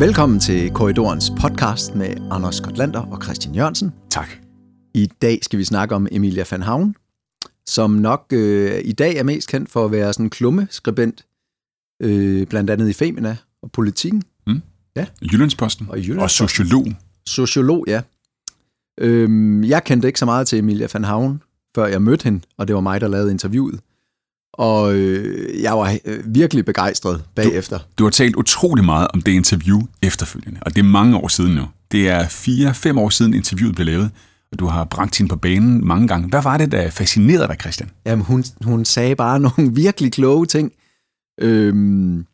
Velkommen til Korridorens podcast med Anders Skotlander og Christian Jørgensen. Tak. I dag skal vi snakke om Emilia van Havn, som nok øh, i dag er mest kendt for at være sådan en klummeskribent, øh, blandt andet i Femina og Politikken. Mm. Ja. Jyllandsposten. Og, Jyllandsposten. og sociolog. Sociolog, ja. Øhm, jeg kendte ikke så meget til Emilia van Havn, før jeg mødte hende, og det var mig, der lavede interviewet. Og øh, jeg var øh, virkelig begejstret bagefter. Du, du har talt utrolig meget om det interview efterfølgende, og det er mange år siden nu. Det er fire-fem år siden interviewet blev lavet, og du har bragt hende på banen mange gange. Hvad var det, der fascinerede dig, Christian? Jamen, hun, hun sagde bare nogle virkelig kloge ting. Øhm,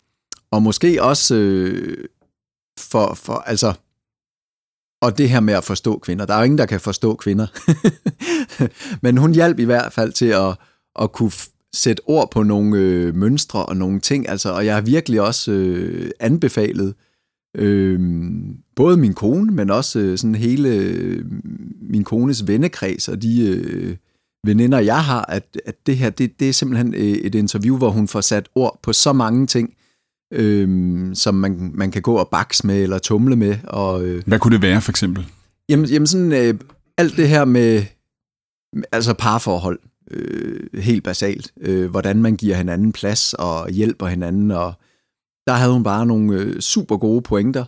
og måske også øh, for, for, altså, og det her med at forstå kvinder. Der er jo ingen, der kan forstå kvinder. Men hun hjalp i hvert fald til at, at kunne sætte ord på nogle øh, mønstre og nogle ting. Altså, og jeg har virkelig også øh, anbefalet øh, både min kone, men også øh, sådan hele øh, min kones vennekreds og de øh, veninder, jeg har, at, at det her, det, det er simpelthen øh, et interview, hvor hun får sat ord på så mange ting, øh, som man, man kan gå og bakse med eller tumle med. Og, øh, Hvad kunne det være, for eksempel? Jamen, jamen sådan øh, alt det her med altså parforhold, øh, helt basalt. Øh, hvordan man giver hinanden plads og hjælper hinanden. Og der havde hun bare nogle øh, super gode pointer,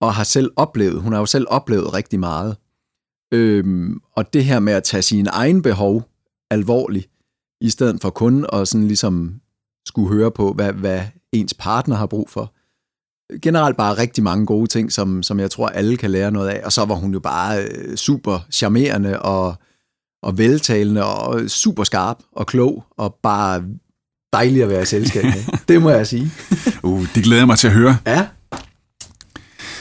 og har selv oplevet, hun har jo selv oplevet rigtig meget. Øh, og det her med at tage sine egen behov alvorligt, i stedet for kun at sådan ligesom skulle høre på, hvad, hvad ens partner har brug for. Generelt bare rigtig mange gode ting, som, som jeg tror, alle kan lære noget af. Og så var hun jo bare øh, super charmerende og og veltalende og super skarp og klog og bare dejlig at være i selskab med. det må jeg sige. uh, det glæder jeg mig til at høre. Ja.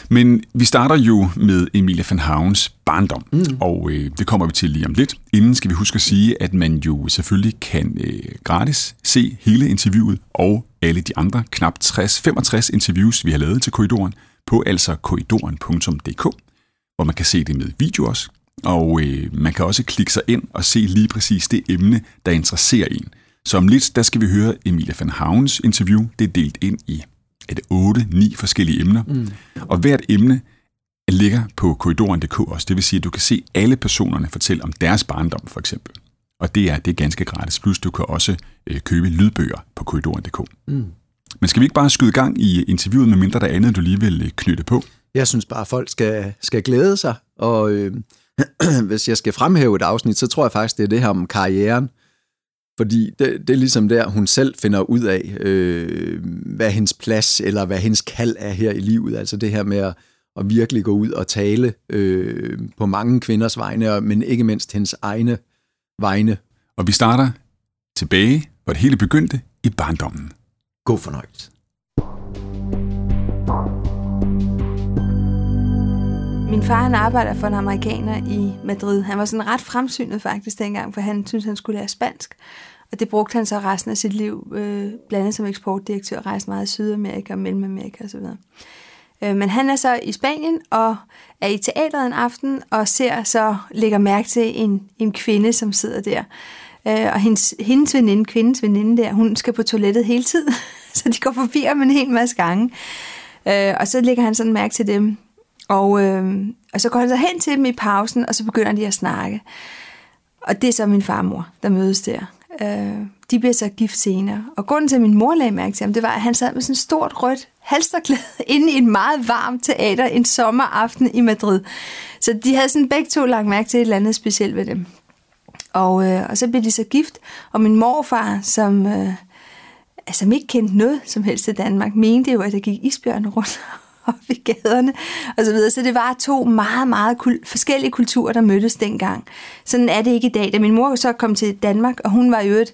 Men vi starter jo med Emilia van Havns barndom, mm. og øh, det kommer vi til lige om lidt. Inden skal vi huske at sige, at man jo selvfølgelig kan øh, gratis se hele interviewet og alle de andre knap 60-65 interviews, vi har lavet til korridoren på altså korridoren.dk, hvor man kan se det med video også, og øh, man kan også klikke sig ind og se lige præcis det emne, der interesserer en. Så om lidt, der skal vi høre Emilia van Havns interview. Det er delt ind i et 8-9 forskellige emner. Mm. Og hvert emne ligger på korridoren.dk også. Det vil sige, at du kan se alle personerne fortælle om deres barndom, for eksempel. Og det er, det er ganske gratis. Plus du kan også øh, købe lydbøger på korridoren.dk. Mm. Men skal vi ikke bare skyde gang i interviewet, med mindre der er andet, du lige vil øh, knytte på? Jeg synes bare, at folk skal, skal glæde sig, og... Øh hvis jeg skal fremhæve et afsnit, så tror jeg faktisk, det er det her om karrieren. Fordi det, det er ligesom der, hun selv finder ud af, øh, hvad hendes plads eller hvad hendes kald er her i livet. Altså det her med at, at virkelig gå ud og tale øh, på mange kvinders vegne, men ikke mindst hendes egne vegne. Og vi starter tilbage, hvor det hele begyndte i barndommen. God fornøjelse. Min far han arbejder for en amerikaner i Madrid. Han var sådan ret fremsynet faktisk dengang, for han syntes, han skulle lære spansk. Og det brugte han så resten af sit liv, øh, blandt andet som eksportdirektør, rejste meget i Sydamerika og Mellemamerika osv. Øh, men han er så i Spanien og er i teateret en aften og ser så, lægger mærke til en, en kvinde, som sidder der. Øh, og hendes, hendes veninde, kvindens veninde der, hun skal på toilettet hele tiden, så de går forbi ham en hel masse gange. Øh, og så lægger han sådan mærke til dem, og, øh, og så går han så hen til dem i pausen, og så begynder de at snakke. Og det er så min farmor, der mødes der. Øh, de bliver så gift senere. Og grunden til, at min mor lagde mærke til ham, det var, at han sad med sådan et stort rødt halsterklæde inde i et meget varmt teater en sommeraften i Madrid. Så de havde sådan begge to lagt mærke til et eller andet specielt ved dem. Og, øh, og så blev de så gift, og min morfar, som, øh, altså, som ikke kendte noget som helst i Danmark, mente jo, at der gik isbjørn rundt op i gaderne og så videre. Så det var to meget, meget kul- forskellige kulturer, der mødtes dengang. Sådan er det ikke i dag. Da min mor så kom til Danmark, og hun var jo et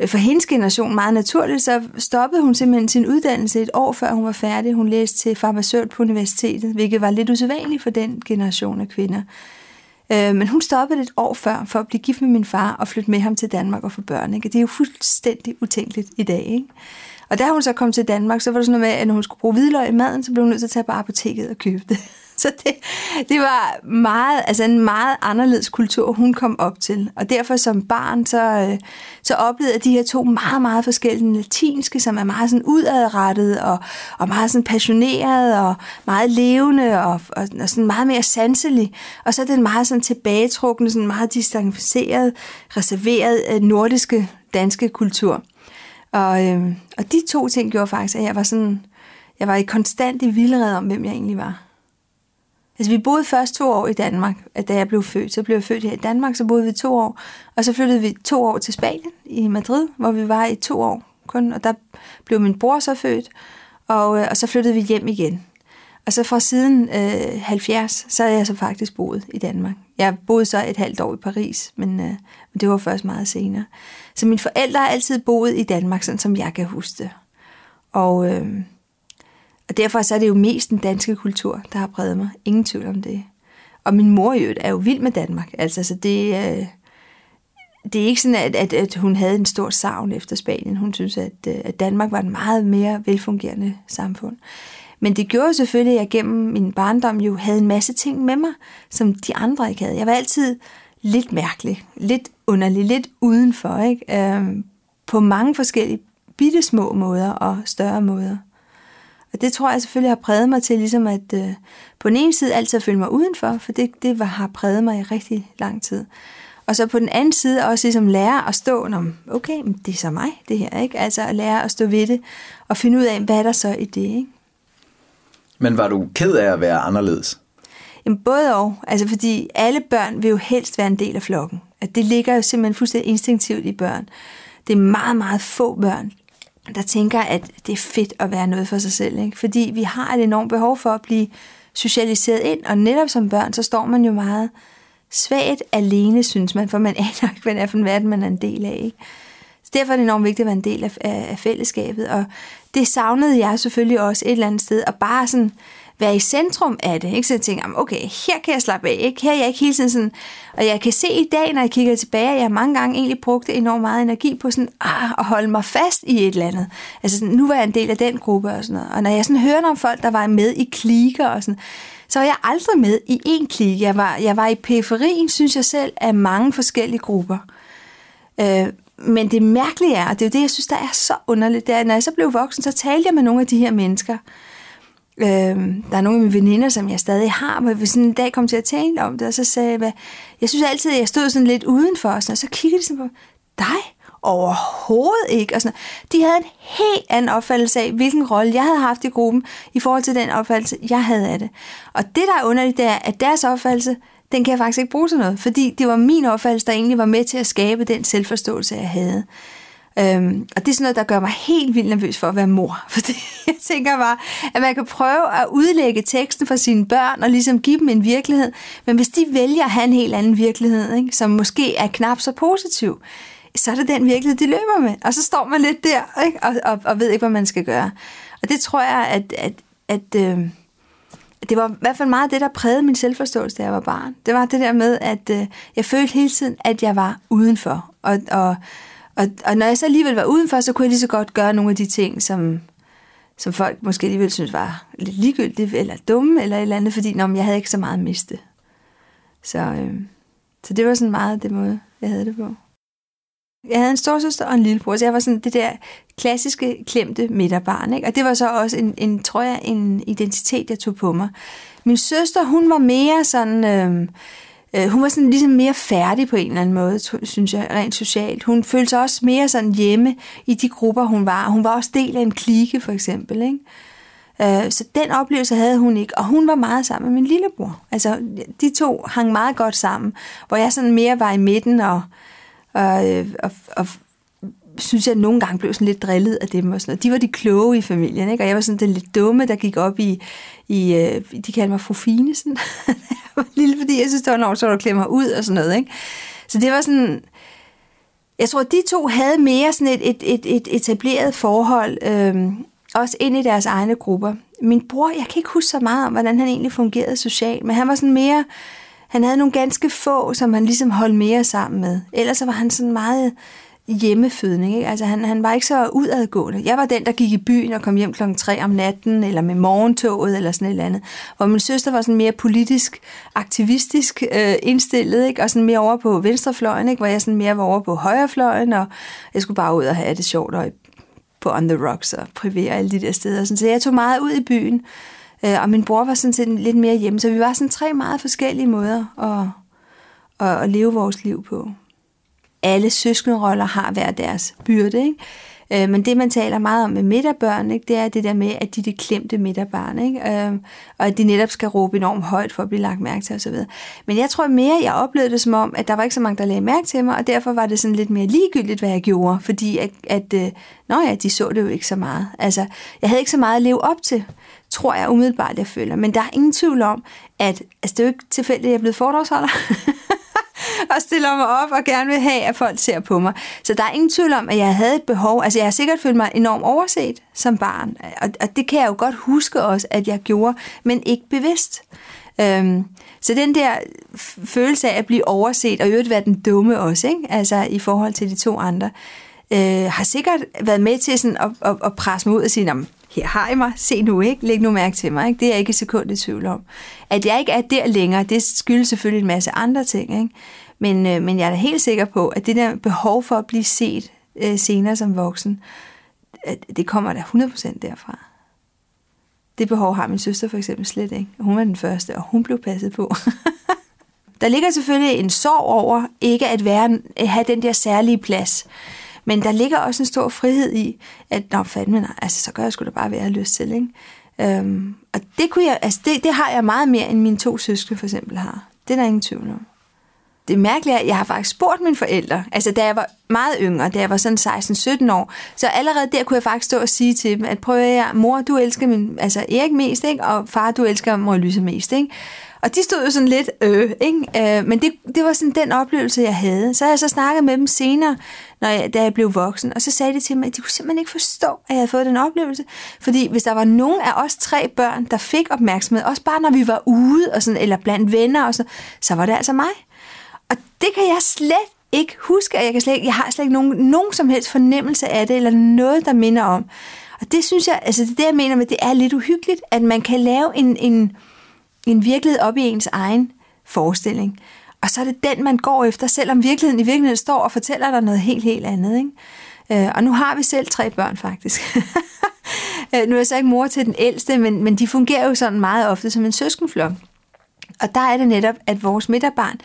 øh, for hendes generation meget naturligt, så stoppede hun simpelthen sin uddannelse et år før hun var færdig. Hun læste til farmaceut på universitetet, hvilket var lidt usædvanligt for den generation af kvinder. Øh, men hun stoppede et år før for at blive gift med min far og flytte med ham til Danmark og få børn. Ikke? Det er jo fuldstændig utænkeligt i dag. Ikke? Og da hun så kom til Danmark, så var det sådan noget med, at når hun skulle bruge hvidløg i maden, så blev hun nødt til at tage på apoteket og købe det. Så det, det var meget, altså en meget anderledes kultur, hun kom op til. Og derfor som barn, så, øh, så oplevede jeg de her to meget, meget forskellige. Den latinske, som er meget sådan udadrettet og, og meget sådan passioneret og meget levende og, og, og sådan meget mere sanselig. Og så den meget sådan tilbagetrukne, sådan meget distanceret, reserveret øh, nordiske danske kultur. Og, øh, og de to ting gjorde faktisk, at jeg var sådan, jeg var i konstant i vildred om, hvem jeg egentlig var. Altså, vi boede først to år i Danmark, at da jeg blev født. Så blev jeg født her i Danmark, så boede vi to år. Og så flyttede vi to år til Spanien, i Madrid, hvor vi var i to år kun. Og der blev min bror så født, og, øh, og så flyttede vi hjem igen. Og så fra siden øh, 70, så havde jeg så faktisk boet i Danmark. Jeg boede så et halvt år i Paris, men, øh, men det var først meget senere. Så mine forældre har altid boet i Danmark, sådan som jeg kan huske det. Og, øh, og derfor så er det jo mest den danske kultur, der har præget mig. Ingen tvivl om det. Og min mor jo, er jo vild med Danmark. Altså, så det, øh, det er ikke sådan, at, at, at hun havde en stor savn efter Spanien. Hun synes, at, øh, at Danmark var et meget mere velfungerende samfund. Men det gjorde selvfølgelig, at jeg gennem min barndom jo havde en masse ting med mig, som de andre ikke havde. Jeg var altid lidt mærkelig, lidt underlig, lidt udenfor, ikke? Øhm, på mange forskellige bitte små måder og større måder. Og det tror jeg selvfølgelig har præget mig til ligesom at øh, på den ene side altid at føle mig udenfor, for det, det var, har præget mig i rigtig lang tid. Og så på den anden side også ligesom lære at stå, om okay, det er så mig, det her, ikke? Altså at lære at stå ved det, og finde ud af, hvad er der så i det, ikke? Men var du ked af at være anderledes? Jamen både og, altså fordi alle børn vil jo helst være en del af flokken. At det ligger jo simpelthen fuldstændig instinktivt i børn. Det er meget, meget få børn, der tænker, at det er fedt at være noget for sig selv. Ikke? Fordi vi har et enormt behov for at blive socialiseret ind, og netop som børn, så står man jo meget svagt alene, synes man, for man aner ikke, hvad det er for en verden, man er en del af. Ikke? Så derfor er det enormt vigtigt at være en del af, af, af fællesskabet, og det savnede jeg selvfølgelig også et eller andet sted, og bare sådan være i centrum af det. Ikke? Så jeg tænker, okay, her kan jeg slappe af. Ikke? Her er jeg ikke hele tiden sådan... Og jeg kan se i dag, når jeg kigger tilbage, at jeg mange gange egentlig brugte enormt meget energi på sådan, ah, at holde mig fast i et eller andet. Altså sådan, nu var jeg en del af den gruppe og sådan noget. Og når jeg sådan hører om folk, der var med i klikker og sådan, så var jeg aldrig med i én klik. Jeg var, jeg var i periferien, synes jeg selv, af mange forskellige grupper. Øh, men det mærkelige er, og det er jo det, jeg synes, der er så underligt, det er, når jeg så blev voksen, så talte jeg med nogle af de her mennesker. Øh, der er nogle af mine veninder, som jeg stadig har, hvor vi sådan en dag kom til at tale om det, og så sagde jeg, jeg synes altid, at jeg stod sådan lidt udenfor, og, sådan, og så kiggede de sådan på, dig? Overhovedet ikke. Og sådan, de havde en helt anden opfattelse af, hvilken rolle jeg havde haft i gruppen, i forhold til den opfattelse, jeg havde af det. Og det, der er underligt, det er, at deres opfattelse, den kan jeg faktisk ikke bruge til noget, fordi det var min opfattelse, der egentlig var med til at skabe den selvforståelse, jeg havde. Øhm, og det er sådan noget, der gør mig helt vildt nervøs for at være mor. Fordi jeg tænker bare, at man kan prøve at udlægge teksten for sine børn og ligesom give dem en virkelighed. Men hvis de vælger at have en helt anden virkelighed, ikke, som måske er knap så positiv, så er det den virkelighed, de løber med. Og så står man lidt der ikke, og, og, og ved ikke, hvad man skal gøre. Og det tror jeg, at, at, at øh, det var i hvert fald meget det, der prægede min selvforståelse, da jeg var barn. Det var det der med, at øh, jeg følte hele tiden, at jeg var udenfor. Og, og, og, og når jeg så alligevel var udenfor, så kunne jeg lige så godt gøre nogle af de ting, som, som folk måske alligevel synes var lidt ligegyldige, eller dumme, eller et eller andet, fordi nå, jeg havde ikke så meget at miste. Så, øh, så det var sådan meget det måde, jeg havde det på. Jeg havde en storsøster og en lillebror, så jeg var sådan det der klassiske klemte midterbarn. Ikke? Og det var så også en, en, tror jeg, en identitet, jeg tog på mig. Min søster, hun var mere sådan... Øh, øh, hun var sådan ligesom mere færdig på en eller anden måde, synes jeg, rent socialt. Hun følte sig også mere sådan hjemme i de grupper, hun var. Hun var også del af en klike, for eksempel. Ikke? Øh, så den oplevelse havde hun ikke, og hun var meget sammen med min lillebror. Altså, de to hang meget godt sammen, hvor jeg sådan mere var i midten og og, øh, og, og synes jeg nogle gange blev sådan lidt drillet af dem og sådan noget. De var de kloge i familien, ikke? og jeg var sådan den lidt dumme, der gik op i, i øh, de kaldte mig Fofine, sådan. lille, fordi jeg synes, det var noget, så at klemme mig ud og sådan noget. Ikke? Så det var sådan, jeg tror, de to havde mere sådan et, et, et, et etableret forhold, øh, også ind i deres egne grupper. Min bror, jeg kan ikke huske så meget om, hvordan han egentlig fungerede socialt, men han var sådan mere han havde nogle ganske få, som han ligesom holdt mere sammen med. Ellers så var han sådan meget hjemmefødning. Ikke? Altså han, han var ikke så udadgående. Jeg var den, der gik i byen og kom hjem klokken 3 om natten, eller med morgentoget, eller sådan et eller andet. Hvor min søster var sådan mere politisk, aktivistisk øh, indstillet, ikke? og sådan mere over på venstrefløjen, ikke? hvor jeg sådan mere var over på højrefløjen, og jeg skulle bare ud og have det sjovt og på On The Rocks og privere alle de der steder. Så jeg tog meget ud i byen, øh, og min bror var sådan set lidt mere hjemme. Så vi var sådan tre meget forskellige måder at, at, at leve vores liv på alle søskenderoller har hver deres byrde. Ikke? Øh, men det, man taler meget om med midterbørn, ikke, det er det der med, at de er det klemte midterbarn, ikke? Øh, og at de netop skal råbe enormt højt for at blive lagt mærke til osv. Men jeg tror mere, jeg oplevede det som om, at der var ikke så mange, der lagde mærke til mig, og derfor var det sådan lidt mere ligegyldigt, hvad jeg gjorde, fordi at, at øh, nå ja, de så det jo ikke så meget. Altså, jeg havde ikke så meget at leve op til, tror jeg umiddelbart, jeg føler. Men der er ingen tvivl om, at altså, det er jo ikke tilfældigt, at jeg er blevet foredragsholder. og stiller mig op og gerne vil have, at folk ser på mig. Så der er ingen tvivl om, at jeg havde et behov. Altså, jeg har sikkert følt mig enormt overset som barn. Og, og det kan jeg jo godt huske også, at jeg gjorde, men ikke bevidst. Øhm, så den der følelse af at blive overset, og i øvrigt være den dumme også, ikke? altså i forhold til de to andre, øh, har sikkert været med til sådan at, at, at presse mig ud og sige, her har I mig, se nu ikke, læg nu mærke til mig. Ikke? Det er jeg ikke et sekund i tvivl om. At jeg ikke er der længere, det skyldes selvfølgelig en masse andre ting. Ikke? Men, øh, men jeg er da helt sikker på, at det der behov for at blive set øh, senere som voksen, at det kommer da 100% derfra. Det behov har min søster for eksempel slet ikke. Hun var den første, og hun blev passet på. der ligger selvfølgelig en sorg over ikke at være, at have den der særlige plads. Men der ligger også en stor frihed i, at nå, fandme, nej, altså, så gør jeg sgu da bare, hvad jeg har lyst til. Ikke? Øhm, og det, kunne jeg, altså, det, det har jeg meget mere, end mine to søskende for eksempel har. Det er der ingen tvivl om det mærkelige er, at jeg har faktisk spurgt mine forældre, altså da jeg var meget yngre, da jeg var sådan 16-17 år, så allerede der kunne jeg faktisk stå og sige til dem, at prøv at høre, mor, du elsker min, altså Erik mest, ikke? og far, du elsker mor Lyse mest. Ikke? Og de stod jo sådan lidt, øh, ikke? Øh, men det, det var sådan den oplevelse, jeg havde. Så har jeg så snakket med dem senere, når jeg, da jeg blev voksen, og så sagde de til mig, at de kunne simpelthen ikke forstå, at jeg havde fået den oplevelse. Fordi hvis der var nogen af os tre børn, der fik opmærksomhed, også bare når vi var ude, og sådan, eller blandt venner, og sådan, så var det altså mig. Og det kan jeg slet ikke huske, og jeg, kan slet ikke, jeg har slet ikke nogen, nogen som helst fornemmelse af det, eller noget, der minder om. Og det synes jeg, altså det, det jeg mener med, det er lidt uhyggeligt, at man kan lave en, en, en virkelighed op i ens egen forestilling. Og så er det den, man går efter, selvom virkeligheden i virkeligheden står og fortæller dig noget helt, helt andet. Ikke? Øh, og nu har vi selv tre børn, faktisk. Øh, nu er jeg så ikke mor til den ældste, men, men de fungerer jo sådan meget ofte som en søskenflok. Og der er det netop, at vores midterbarn,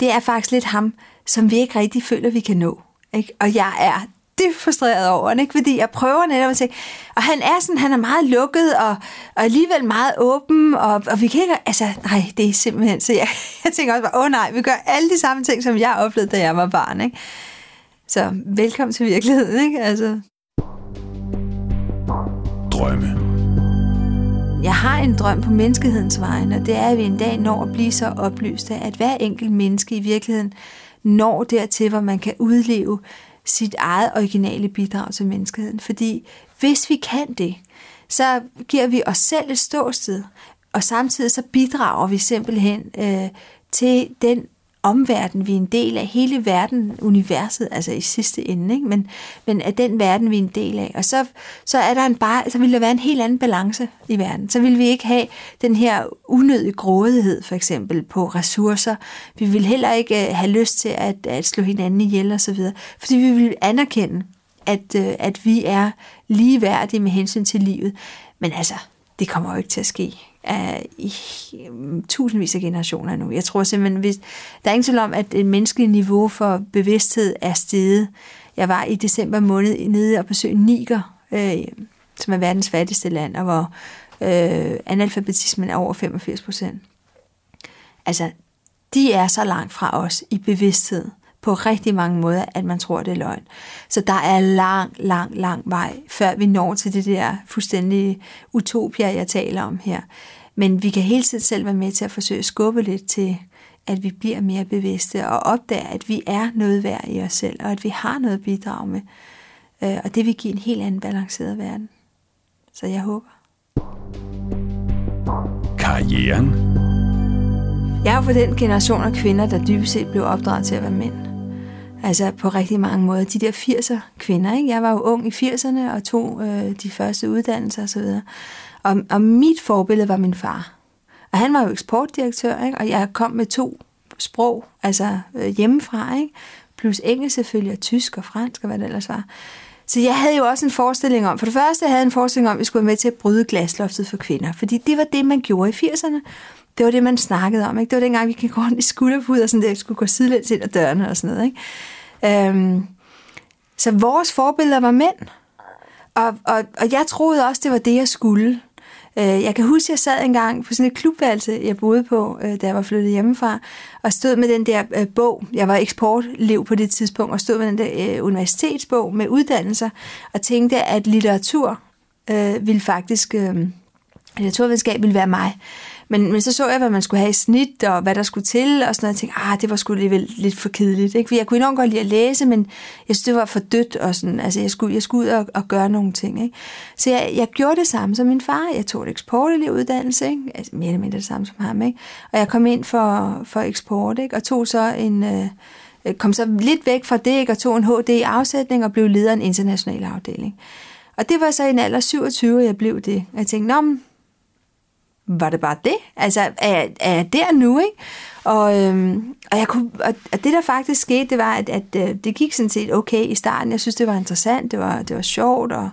det er faktisk lidt ham, som vi ikke rigtig føler, vi kan nå. Ikke? Og jeg er dybt frustreret over ikke? fordi jeg prøver netop at tænke, og han er sådan, han er meget lukket, og, og alligevel meget åben, og, og vi kan ikke, altså, nej, det er simpelthen, så jeg, jeg tænker også bare, åh oh, nej, vi gør alle de samme ting, som jeg oplevede, da jeg var barn, ikke? Så velkommen til virkeligheden, ikke? Altså. Drømme. Jeg har en drøm på menneskehedens vegne, og det er, at vi en dag når at blive så oplyste, at hver enkelt menneske i virkeligheden når dertil, hvor man kan udleve sit eget originale bidrag til menneskeheden. Fordi hvis vi kan det, så giver vi os selv et ståsted, og samtidig så bidrager vi simpelthen øh, til den omverden, vi er en del af, hele verden, universet, altså i sidste ende, ikke? Men, men af den verden, vi er en del af. Og så, så, er der en bare, så vil der være en helt anden balance i verden. Så vil vi ikke have den her unødige grådighed, for eksempel, på ressourcer. Vi vil heller ikke øh, have lyst til at, at slå hinanden ihjel og så videre, fordi vi vil anerkende, at, øh, at vi er ligeværdige med hensyn til livet. Men altså, det kommer jo ikke til at ske af, i tusindvis af generationer nu. Jeg tror simpelthen, hvis, der er ingen tvivl om, at et menneskeligt niveau for bevidsthed er steget. Jeg var i december måned nede og besøgte Niger, øh, som er verdens fattigste land, og hvor øh, analfabetismen er over 85 procent. Altså, de er så langt fra os i bevidsthed på rigtig mange måder, at man tror, det er løgn. Så der er lang, lang, lang vej, før vi når til det der fuldstændige utopia, jeg taler om her. Men vi kan hele tiden selv være med til at forsøge at skubbe lidt til, at vi bliver mere bevidste og opdager, at vi er noget værd i os selv, og at vi har noget at bidrage med. Øh, og det vil give en helt anden balanceret verden. Så jeg håber. Karrieren. Jeg er jo for den generation af kvinder, der dybest set blev opdraget til at være mænd. Altså på rigtig mange måder. De der 80'er kvinder, ikke? Jeg var jo ung i 80'erne og tog øh, de første uddannelser osv. Og, og, og mit forbillede var min far. Og han var jo eksportdirektør, ikke? og jeg kom med to sprog, altså øh, hjemmefra, ikke? plus engelsk selvfølgelig, og tysk og fransk og hvad det ellers var. Så jeg havde jo også en forestilling om, for det første havde jeg en forestilling om, at vi skulle være med til at bryde glasloftet for kvinder, fordi det var det, man gjorde i 80'erne. Det var det, man snakkede om. Ikke? Det var dengang, vi gik rundt i skulderpud og sådan der, vi skulle gå sidelæns ind ad dørene og sådan noget. Ikke? Øhm, så vores forbilleder var mænd. Og, og, og jeg troede også, det var det, jeg skulle. Øh, jeg kan huske, at jeg sad engang på sådan et klubværelse, jeg boede på, øh, da jeg var flyttet hjemmefra, og stod med den der øh, bog. Jeg var eksportlev på det tidspunkt, og stod med den der øh, universitetsbog med uddannelser, og tænkte, at litteratur øh, ville faktisk... Øh, litteraturvidenskab ville være mig. Men, men så så jeg, hvad man skulle have i snit, og hvad der skulle til, og sådan noget. Jeg tænkte, ah, det var sgu alligevel lidt for kedeligt. Ikke? For jeg kunne enormt godt lide at læse, men jeg synes, det var for dødt. Og sådan. Altså, jeg skulle, jeg skulle ud og, og gøre nogle ting. Ikke? Så jeg, jeg gjorde det samme som min far. Jeg tog et eksporteleveuddannelse, ikke? Altså, mere eller mindre det samme som ham. Ikke? Og jeg kom ind for, for eksport, ikke? og tog så en... Øh, øh kom så lidt væk fra det, ikke? og tog en HD-afsætning og blev leder af en international afdeling. Og det var så i en alder 27, jeg blev det. Jeg tænkte, nå, var det bare det? Altså, er, er jeg der nu, ikke? Og, øhm, og, jeg kunne, og, og det, der faktisk skete, det var, at, at, øh, det gik sådan set okay i starten. Jeg synes, det var interessant, det var, det var sjovt, og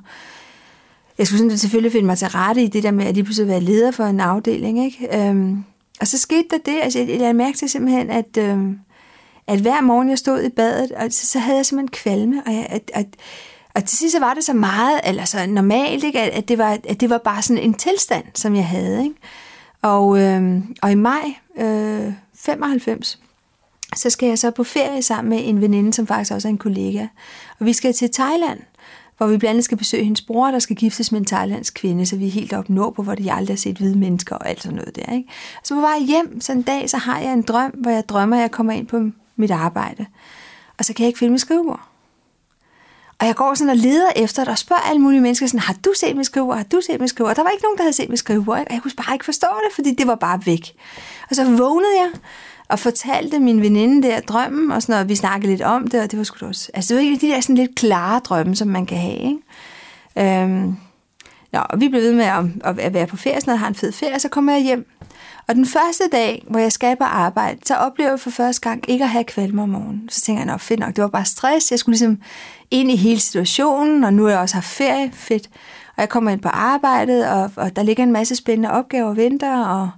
jeg skulle sådan selvfølgelig finde mig til rette i det der med, at lige pludselig være leder for en afdeling, ikke? Øhm, og så skete der det, altså jeg, jeg mærkte simpelthen, at, øhm, at hver morgen jeg stod i badet, og så, så havde jeg simpelthen kvalme, og jeg, at, at, og til sidst var det så meget, eller så normalt, ikke? At, det var, at det var bare sådan en tilstand, som jeg havde. Ikke? Og, øh, og i maj øh, 95, så skal jeg så på ferie sammen med en veninde, som faktisk også er en kollega. Og vi skal til Thailand, hvor vi blandt andet skal besøge hendes bror, der skal giftes med en thailandsk kvinde, så vi er helt opnå på, hvor de aldrig har set hvide mennesker og alt sådan noget der. Ikke? Så på vej hjem sådan en dag, så har jeg en drøm, hvor jeg drømmer, at jeg kommer ind på mit arbejde. Og så kan jeg ikke finde mit skrivebord. Og jeg går sådan og leder efter det og spørger alle mulige mennesker sådan, har du set min skrivebord? Har du set min skrivebord? Og der var ikke nogen, der havde set min skrivebord. Og jeg kunne bare ikke forstå det, fordi det var bare væk. Og så vågnede jeg og fortalte min veninde der drømmen, og sådan og vi snakkede lidt om det, og det var sgu også... Altså, det var ikke de der sådan lidt klare drømme, som man kan have, ikke? Øhm, Nå, og vi blev ved med at, at være på ferie, og har en fed ferie, og så kommer jeg hjem. Og den første dag, hvor jeg skal på arbejde, så oplever jeg for første gang ikke at have kvalme om morgenen. Så tænker jeg, nå fedt nok, det var bare stress. Jeg skulle ligesom ind i hele situationen, og nu er jeg også har ferie, fedt. Og jeg kommer ind på arbejdet, og, og der ligger en masse spændende opgaver og venter, og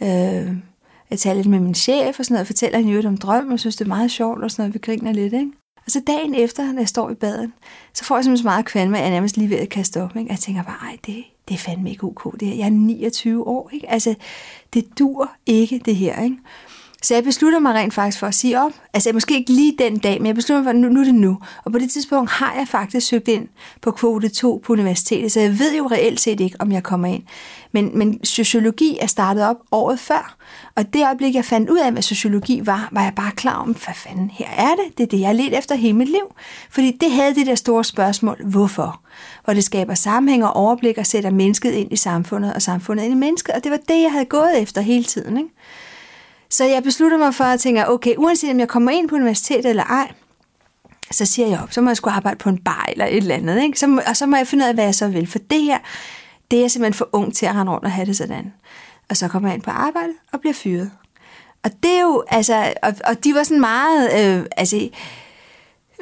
øh, jeg taler lidt med min chef og sådan noget, og fortæller hende om drøm, og synes, det er meget sjovt og sådan noget, vi griner lidt, ikke? Og så dagen efter, når jeg står i baden, så får jeg simpelthen så meget kvalme, at jeg nærmest lige ved at kaste op. Ikke? Og jeg tænker bare, ej, det, det er fandme ikke ok. Det her. Jeg er 29 år. Ikke? Altså, det dur ikke, det her. Ikke? Så jeg beslutter mig rent faktisk for at sige op. Altså måske ikke lige den dag, men jeg beslutter mig for, at nu, nu er det nu. Og på det tidspunkt har jeg faktisk søgt ind på kvote 2 på universitetet, så jeg ved jo reelt set ikke, om jeg kommer ind. Men, men sociologi er startet op året før, og det øjeblik, jeg fandt ud af, hvad sociologi var, var jeg bare klar om, hvad fanden, her er det. Det er det, jeg har let efter hele mit liv. Fordi det havde det der store spørgsmål, hvorfor? Hvor det skaber sammenhæng og overblik og sætter mennesket ind i samfundet, og samfundet ind i mennesket. Og det var det, jeg havde gået efter hele tiden. Ikke? Så jeg beslutter mig for at tænke, okay, uanset om jeg kommer ind på universitetet eller ej, så siger jeg op, så må jeg skulle arbejde på en bar eller et eller andet. Ikke? Så, og så må jeg finde ud af, hvad jeg så vil. For det her, det er jeg simpelthen for ung til at rende rundt og have det sådan. Og så kommer jeg ind på arbejde og bliver fyret. Og det er jo, altså, og, og de var sådan meget, øh, altså,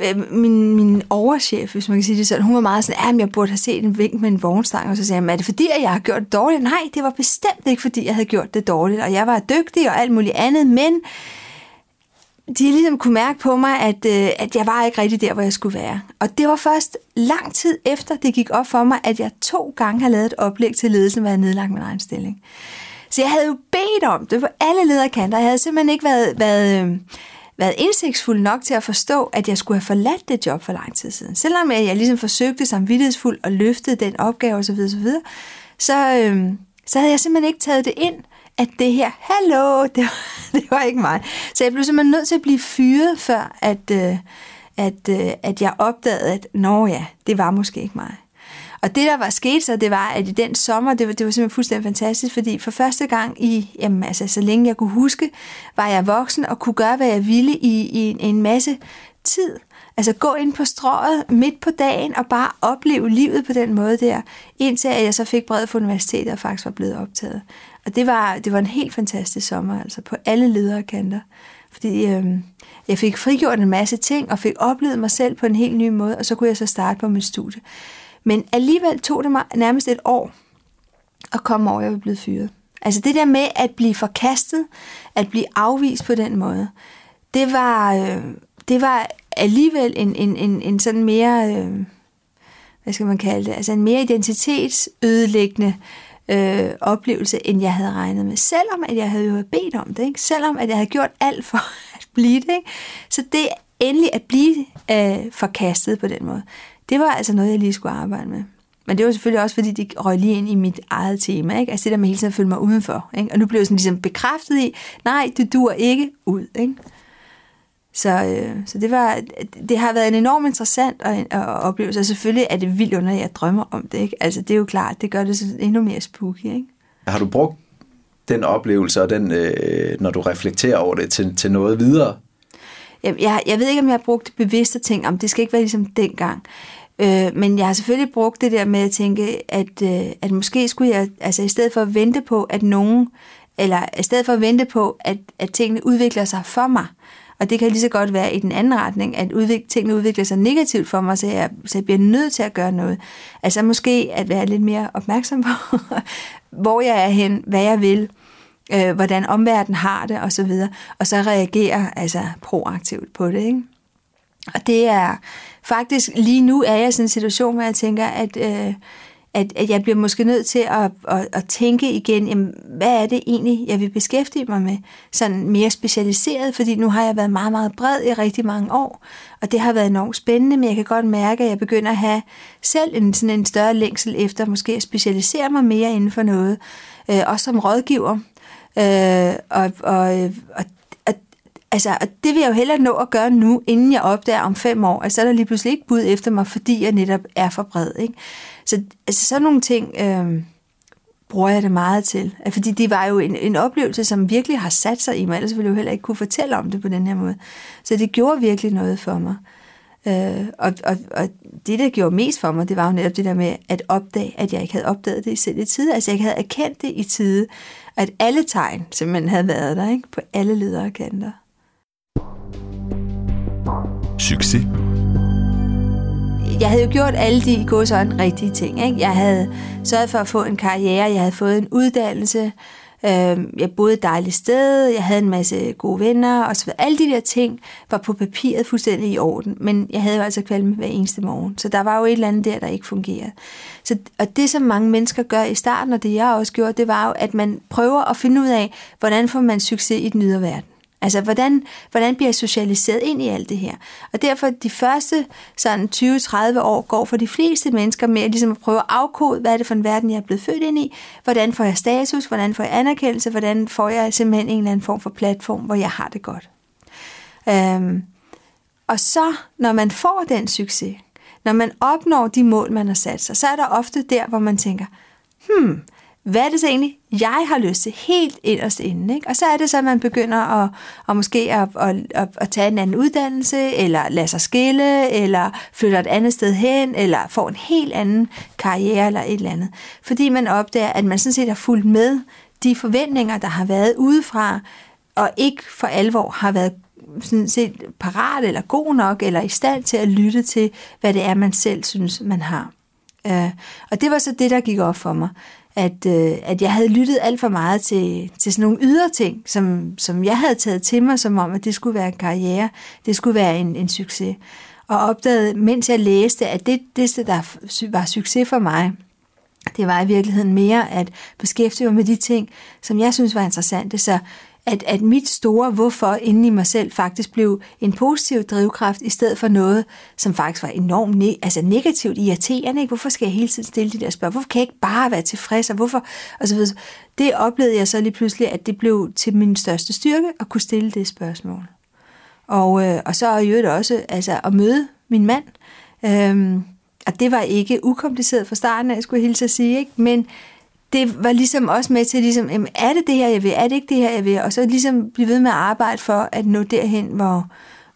Øh, min, min overchef, hvis man kan sige det sådan, hun var meget sådan, at jeg burde have set en vink med en vognstang, og så sagde jeg, er det fordi, at jeg har gjort det dårligt? Nej, det var bestemt ikke, fordi jeg havde gjort det dårligt, og jeg var dygtig og alt muligt andet, men de ligesom kunne mærke på mig, at, øh, at jeg var ikke rigtig der, hvor jeg skulle være. Og det var først lang tid efter, det gik op for mig, at jeg to gange har lavet et oplæg til ledelsen, hvor jeg nedlagt min egen stilling. Så jeg havde jo bedt om det på alle lederkanter. Jeg havde simpelthen ikke været, været øhm, været indsigtsfuld nok til at forstå, at jeg skulle have forladt det job for lang tid siden. Selvom jeg ligesom forsøgte samvittighedsfuldt at løfte den opgave osv., osv. Så, øhm, så havde jeg simpelthen ikke taget det ind, at det her, hallo, det var, det var ikke mig. Så jeg blev simpelthen nødt til at blive fyret, før at, øh, at, øh, at jeg opdagede, at nå ja, det var måske ikke mig. Og det, der var sket så, det var, at i den sommer, det var, det var simpelthen fuldstændig fantastisk, fordi for første gang i, jamen, altså, så længe jeg kunne huske, var jeg voksen og kunne gøre, hvad jeg ville i, i en masse tid. Altså gå ind på strået midt på dagen og bare opleve livet på den måde der, indtil at jeg så fik brevet fra universitetet og faktisk var blevet optaget. Og det var, det var en helt fantastisk sommer, altså på alle ledere kanter. Fordi øh, jeg fik frigjort en masse ting og fik oplevet mig selv på en helt ny måde, og så kunne jeg så starte på mit studie. Men alligevel tog det mig nærmest et år at komme over, at jeg var blevet fyret. Altså det der med at blive forkastet, at blive afvist på den måde, det var, øh, det var alligevel en, en, en, en sådan mere, øh, hvad skal man kalde det, altså en mere identitetsødelæggende øh, oplevelse, end jeg havde regnet med. Selvom at jeg havde jo bedt om det, ikke? selvom at jeg havde gjort alt for at blive det. Ikke? Så det endelig at blive øh, forkastet på den måde, det var altså noget, jeg lige skulle arbejde med. Men det var selvfølgelig også, fordi de røg lige ind i mit eget tema. Ikke? Altså det der med hele tiden at føle mig udenfor. Ikke? Og nu blev jeg sådan ligesom bekræftet i, nej, du dur ikke ud. Ikke? Så, øh, så det, var, det har været en enormt interessant at, at oplevelse, og selvfølgelig er det vildt under, at jeg drømmer om det. Ikke? Altså, det er jo klart, det gør det endnu mere spooky. Ikke? Har du brugt den oplevelse, og den, øh, når du reflekterer over det, til, til noget videre? Jeg, jeg, jeg ved ikke, om jeg har brugt det bevidste ting, om det skal ikke være ligesom dengang. Øh, men jeg har selvfølgelig brugt det der med at tænke, at, øh, at måske skulle jeg, altså i stedet for at vente på, at nogen, eller i stedet for at vente på, at, at tingene udvikler sig for mig, og det kan lige så godt være i den anden retning, at udvik- tingene udvikler sig negativt for mig, så jeg, så jeg bliver nødt til at gøre noget. Altså måske at være lidt mere opmærksom på, hvor jeg er hen, hvad jeg vil, øh, hvordan omverdenen har det osv., og, så videre, og så reagere altså proaktivt på det. Ikke? Og det er faktisk, lige nu er jeg i sådan en situation, hvor jeg tænker, at... Øh, at, at jeg bliver måske nødt til at, at, at tænke igen, jamen, hvad er det egentlig, jeg vil beskæftige mig med? Sådan mere specialiseret, fordi nu har jeg været meget, meget bred i rigtig mange år, og det har været enormt spændende, men jeg kan godt mærke, at jeg begynder at have selv en, sådan en større længsel efter måske at specialisere mig mere inden for noget, øh, også som rådgiver. Øh, og, og, øh, og Altså, og det vil jeg jo hellere nå at gøre nu, inden jeg opdager om fem år, altså så er der lige pludselig ikke bud efter mig, fordi jeg netop er for bred. Ikke? Så altså, sådan nogle ting øh, bruger jeg det meget til. Fordi det var jo en, en oplevelse, som virkelig har sat sig i mig, ellers ville jeg jo heller ikke kunne fortælle om det på den her måde. Så det gjorde virkelig noget for mig. Øh, og, og, og det, der gjorde mest for mig, det var jo netop det der med at opdage, at jeg ikke havde opdaget det selv i tide. Altså jeg ikke havde erkendt det i tide, at alle tegn simpelthen havde været der, ikke? på alle ledere kanter. Succes jeg havde jo gjort alle de i sådan rigtige ting. Ikke? Jeg havde sørget for at få en karriere, jeg havde fået en uddannelse, øh, jeg boede et dejligt sted, jeg havde en masse gode venner, og så alle de der ting var på papiret fuldstændig i orden, men jeg havde jo altså kvalme hver eneste morgen, så der var jo et eller andet der, der ikke fungerede. Så, og det, som mange mennesker gør i starten, og det jeg også gjorde, det var jo, at man prøver at finde ud af, hvordan får man succes i den ydre verden. Altså, hvordan, hvordan bliver jeg socialiseret ind i alt det her? Og derfor de første sådan 20-30 år går for de fleste mennesker med at, ligesom at prøve at afkode, hvad er det for en verden, jeg er blevet født ind i? Hvordan får jeg status? Hvordan får jeg anerkendelse? Hvordan får jeg simpelthen en eller anden form for platform, hvor jeg har det godt? Øhm, og så, når man får den succes, når man opnår de mål, man har sat sig, så er der ofte der, hvor man tænker, hmm, hvad er det så egentlig, jeg har lyst til helt inderst inde? Ikke? Og så er det så, at man begynder at, at måske at, at, at, at tage en anden uddannelse, eller lade sig skille, eller flytte et andet sted hen, eller få en helt anden karriere, eller et eller andet. Fordi man opdager, at man sådan set har fulgt med de forventninger, der har været udefra, og ikke for alvor har været sådan set parat eller god nok, eller i stand til at lytte til, hvad det er, man selv synes, man har. Uh, og det var så det, der gik op for mig at, øh, at jeg havde lyttet alt for meget til, til sådan nogle ydre ting, som, som jeg havde taget til mig, som om, at det skulle være en karriere, det skulle være en, en succes. Og opdagede, mens jeg læste, at det, det, der var succes for mig, det var i virkeligheden mere at beskæftige mig med de ting, som jeg synes var interessante. Så at, at mit store hvorfor inde i mig selv faktisk blev en positiv drivkraft, i stedet for noget, som faktisk var enormt ne- altså negativt irriterende. Ikke? Hvorfor skal jeg hele tiden stille de der spørgsmål? Hvorfor kan jeg ikke bare være tilfreds? Og hvorfor? Og så videre. Det oplevede jeg så lige pludselig, at det blev til min største styrke at kunne stille det spørgsmål. Og, øh, og så i øvrigt også altså, at møde min mand. Øhm, og det var ikke ukompliceret fra starten, af, skulle jeg hilse at sige, ikke? men det var ligesom også med til, ligesom, jamen, er det det her, jeg vil? Er det ikke det her, jeg vil? Og så ligesom blive ved med at arbejde for at nå derhen, hvor,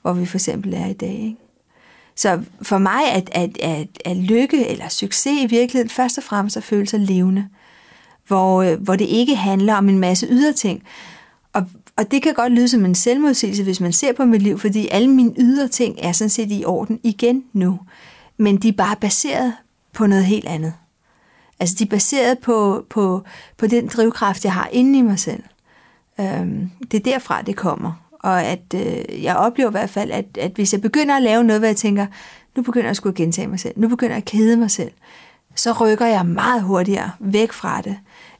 hvor vi for eksempel er i dag. Ikke? Så for mig er, at, at, at lykke eller succes i virkeligheden først og fremmest at føle sig levende, hvor, øh, hvor det ikke handler om en masse ydre ting. Og, og det kan godt lyde som en selvmodsigelse, hvis man ser på mit liv, fordi alle mine ydre ting er sådan set i orden igen nu. Men de er bare baseret på noget helt andet. Altså de er baseret på, på, på den drivkraft, jeg har inde i mig selv. Øhm, det er derfra, det kommer. Og at øh, jeg oplever i hvert fald, at, at hvis jeg begynder at lave noget, hvor jeg tænker, nu begynder jeg at skulle gentage mig selv, nu begynder jeg at kede mig selv, så rykker jeg meget hurtigere væk fra det.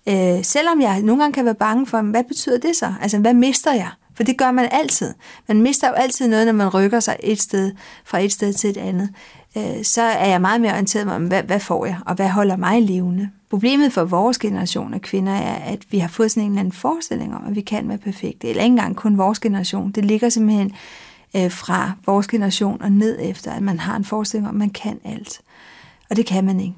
Øh, selvom jeg nogle gange kan være bange for, hvad betyder det så? Altså, hvad mister jeg? For det gør man altid. Man mister jo altid noget, når man rykker sig et sted fra et sted til et andet. Øh, så er jeg meget mere orienteret om, hvad, hvad får jeg, og hvad holder mig levende. Problemet for vores generation af kvinder er, at vi har fået sådan en eller anden forestilling om, at vi kan være perfekte. Eller ikke engang kun vores generation. Det ligger simpelthen øh, fra vores generation og ned efter, at man har en forestilling om, at man kan alt. Og det kan man ikke.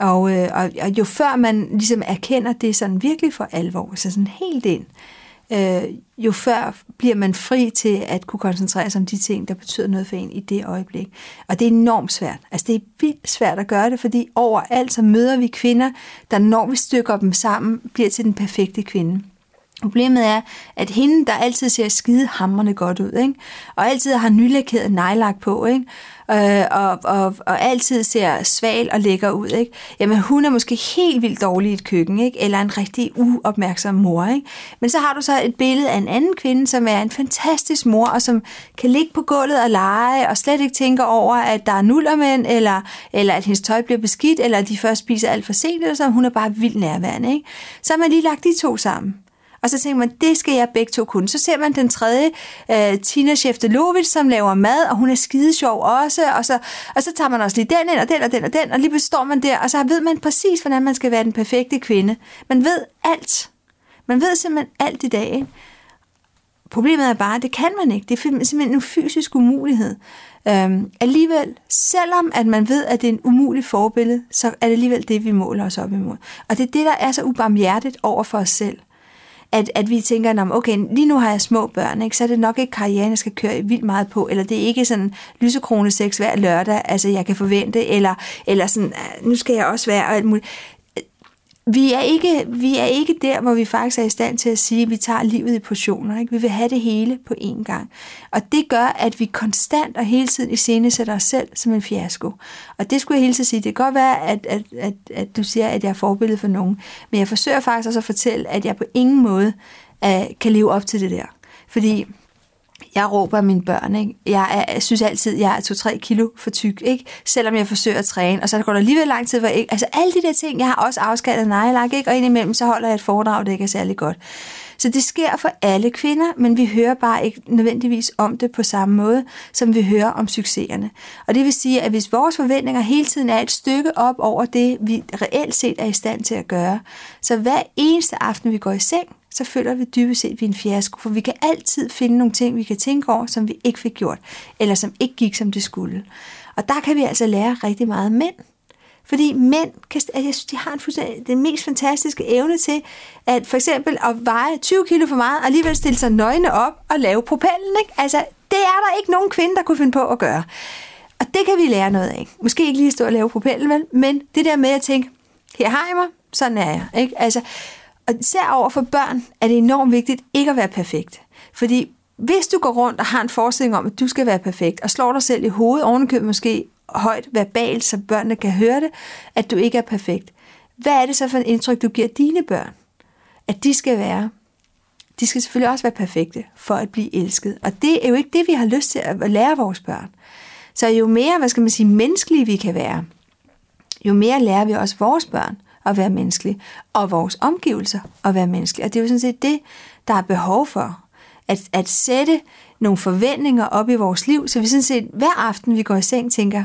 Og, øh, og, og jo før man ligesom erkender det sådan virkelig for alvor, så sådan helt ind, øh, øh, jo før bliver man fri til at kunne koncentrere sig om de ting, der betyder noget for en i det øjeblik. Og det er enormt svært. Altså det er vildt svært at gøre det, fordi overalt så møder vi kvinder, der når vi stykker dem sammen, bliver til den perfekte kvinde. Problemet er, at hende, der altid ser skide hammerne godt ud, ikke? og altid har nylakeret nejlak på, ikke? Øh, og, og, og altid ser sval og lækker ud, ikke? jamen hun er måske helt vildt dårlig i et køkken, ikke? eller en rigtig uopmærksom mor. Ikke? Men så har du så et billede af en anden kvinde, som er en fantastisk mor, og som kan ligge på gulvet og lege, og slet ikke tænker over, at der er nullermænd, eller, eller at hendes tøj bliver beskidt, eller at de først spiser alt for sent, eller så hun er bare vildt nærværende. Ikke? Så har man lige lagt de to sammen. Og så tænker man, det skal jeg begge to kunne. Så ser man den tredje, øh, Tina Sjeftelovic, som laver mad, og hun er skide sjov også, og så, og så tager man også lige den ind, og den, og den, og den, og lige består man der, og så ved man præcis, hvordan man skal være den perfekte kvinde. Man ved alt. Man ved simpelthen alt i dag. Ikke? Problemet er bare, at det kan man ikke. Det er simpelthen en fysisk umulighed. Øhm, alligevel, selvom at man ved, at det er en umulig forbillede, så er det alligevel det, vi måler os op imod. Og det er det, der er så ubarmhjertet over for os selv at, at vi tænker, okay, lige nu har jeg små børn, ikke, så er det nok ikke karrieren, jeg skal køre vildt meget på, eller det er ikke sådan lysekrone sex hver lørdag, altså jeg kan forvente, eller, eller sådan, ah, nu skal jeg også være, og alt muligt vi er, ikke, vi er ikke der, hvor vi faktisk er i stand til at sige, at vi tager livet i portioner. Ikke? Vi vil have det hele på én gang. Og det gør, at vi konstant og hele tiden i scene sætter os selv som en fiasko. Og det skulle jeg hele tiden sige. Det kan godt være, at, at, at, at du siger, at jeg er forbillede for nogen. Men jeg forsøger faktisk også at fortælle, at jeg på ingen måde uh, kan leve op til det der. Fordi jeg råber mine børn, ikke? Jeg, er, jeg synes altid, jeg er 2-3 kilo for tyk, ikke? Selvom jeg forsøger at træne, og så går der alligevel lang tid, hvor jeg ikke... Altså alle de der ting, jeg har også afskaldet nejlak, ikke? Og indimellem, så holder jeg et foredrag, det ikke er særlig godt. Så det sker for alle kvinder, men vi hører bare ikke nødvendigvis om det på samme måde, som vi hører om succeserne. Og det vil sige, at hvis vores forventninger hele tiden er et stykke op over det, vi reelt set er i stand til at gøre, så hver eneste aften, vi går i seng, så føler vi dybest set, at vi er en fiasko, for vi kan altid finde nogle ting, vi kan tænke over, som vi ikke fik gjort, eller som ikke gik, som det skulle. Og der kan vi altså lære rigtig meget mænd. Fordi mænd, kan, jeg synes, altså, de har en den mest fantastiske evne til, at for eksempel at veje 20 kilo for meget, og alligevel stille sig nøgne op og lave propellen. Ikke? Altså, det er der ikke nogen kvinde, der kunne finde på at gøre. Og det kan vi lære noget af. Måske ikke lige stå og lave propellen, vel? men det der med at tænke, her har jeg mig, sådan er jeg. Ikke? Altså, og især over for børn er det enormt vigtigt ikke at være perfekt. Fordi hvis du går rundt og har en forestilling om, at du skal være perfekt, og slår dig selv i hovedet, ovenikøbet måske højt verbalt, så børnene kan høre det, at du ikke er perfekt. Hvad er det så for et indtryk, du giver dine børn? At de skal være. De skal selvfølgelig også være perfekte for at blive elsket. Og det er jo ikke det, vi har lyst til at lære vores børn. Så jo mere, hvad skal man sige, menneskelige vi kan være, jo mere lærer vi også vores børn at være menneskelig, og vores omgivelser at være menneskelige. Og det er jo sådan set det, der er behov for. At, at sætte nogle forventninger op i vores liv, så vi sådan set hver aften, vi går i seng, tænker,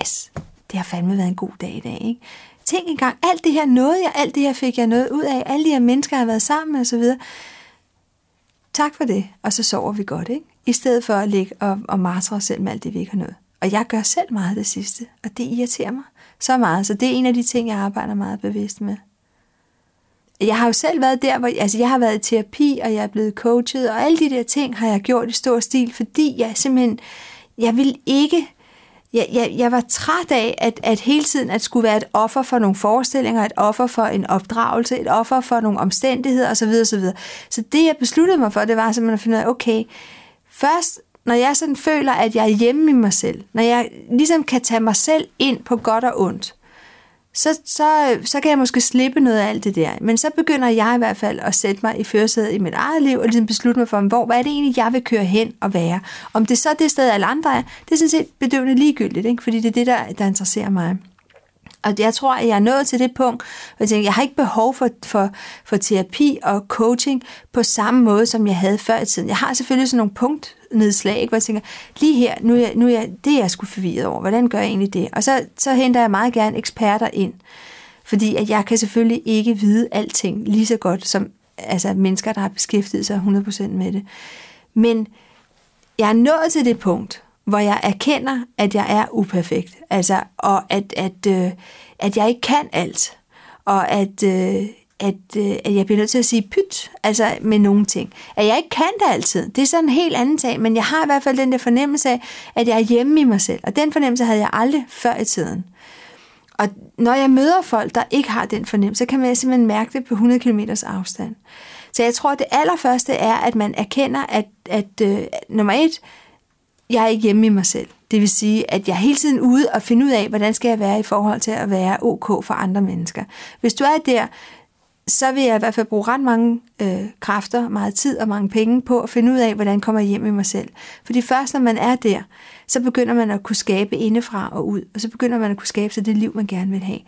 yes, det har fandme været en god dag i dag. Ikke? Tænk engang, alt det her nåede jeg, alt det her fik jeg noget ud af, alle de her mennesker, jeg har været sammen med osv. Tak for det, og så sover vi godt, ikke? I stedet for at ligge og, og martre os selv med alt det, vi ikke har nået. Og jeg gør selv meget det sidste, og det irriterer mig så meget. Så det er en af de ting, jeg arbejder meget bevidst med. jeg har jo selv været der, hvor altså jeg har været i terapi, og jeg er blevet coachet, og alle de der ting har jeg gjort i stor stil, fordi jeg simpelthen, jeg vil ikke, jeg, jeg, jeg var træt af, at, at hele tiden at skulle være et offer for nogle forestillinger, et offer for en opdragelse, et offer for nogle omstændigheder osv. osv. Så det, jeg besluttede mig for, det var simpelthen at finde ud af, okay, først når jeg sådan føler, at jeg er hjemme i mig selv, når jeg ligesom kan tage mig selv ind på godt og ondt, så, så, så kan jeg måske slippe noget af alt det der. Men så begynder jeg i hvert fald at sætte mig i førersædet i mit eget liv, og ligesom beslutte mig for, hvor hvad er det egentlig, jeg vil køre hen og være. Om det så er det sted, alle andre er, det er sådan set bedøvende ligegyldigt, ikke? fordi det er det, der, der interesserer mig. Og jeg tror, at jeg er nået til det punkt, hvor jeg tænker, jeg har ikke behov for, for, for terapi og coaching på samme måde, som jeg havde før i tiden. Jeg har selvfølgelig sådan nogle punktnedslag, ikke, hvor jeg tænker, lige her, nu er, jeg, nu er jeg, det er jeg sgu forvirret over. Hvordan gør jeg egentlig det? Og så, så henter jeg meget gerne eksperter ind. Fordi at jeg kan selvfølgelig ikke vide alting lige så godt som altså, mennesker, der har beskæftiget sig 100% med det. Men jeg er nået til det punkt, hvor jeg erkender, at jeg er uperfekt, altså, og at, at, øh, at jeg ikke kan alt, og at, øh, at, øh, at jeg bliver nødt til at sige pyt, altså med nogle ting. At jeg ikke kan det altid, det er sådan en helt anden sag, men jeg har i hvert fald den der fornemmelse af, at jeg er hjemme i mig selv, og den fornemmelse havde jeg aldrig før i tiden. Og når jeg møder folk, der ikke har den fornemmelse, så kan man simpelthen mærke det på 100 km afstand. Så jeg tror, at det allerførste er, at man erkender, at, at øh, nummer et, jeg er ikke hjemme i mig selv. Det vil sige, at jeg er hele tiden ude og finde ud af, hvordan skal jeg være i forhold til at være ok for andre mennesker. Hvis du er der, så vil jeg i hvert fald bruge ret mange øh, kræfter, meget tid og mange penge på at finde ud af, hvordan kommer jeg hjem i mig selv. Fordi først når man er der, så begynder man at kunne skabe indefra og ud, og så begynder man at kunne skabe sig det liv, man gerne vil have.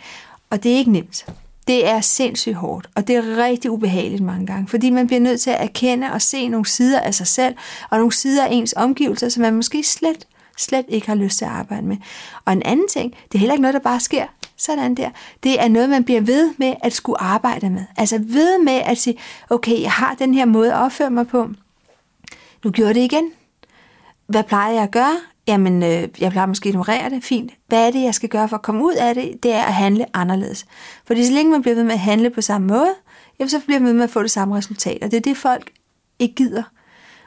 Og det er ikke nemt. Det er sindssygt hårdt, og det er rigtig ubehageligt mange gange, fordi man bliver nødt til at erkende og se nogle sider af sig selv, og nogle sider af ens omgivelser, som man måske slet, slet ikke har lyst til at arbejde med. Og en anden ting, det er heller ikke noget, der bare sker sådan der. Det er noget, man bliver ved med at skulle arbejde med. Altså ved med at sige, okay, jeg har den her måde at opføre mig på. Nu gjorde det igen. Hvad plejer jeg at gøre? Jamen, øh, jeg plejer måske at ignorere det, fint. Hvad er det, jeg skal gøre for at komme ud af det? Det er at handle anderledes. Fordi så længe man bliver ved med at handle på samme måde, jamen, så bliver man ved med at få det samme resultat. Og det er det, folk ikke gider.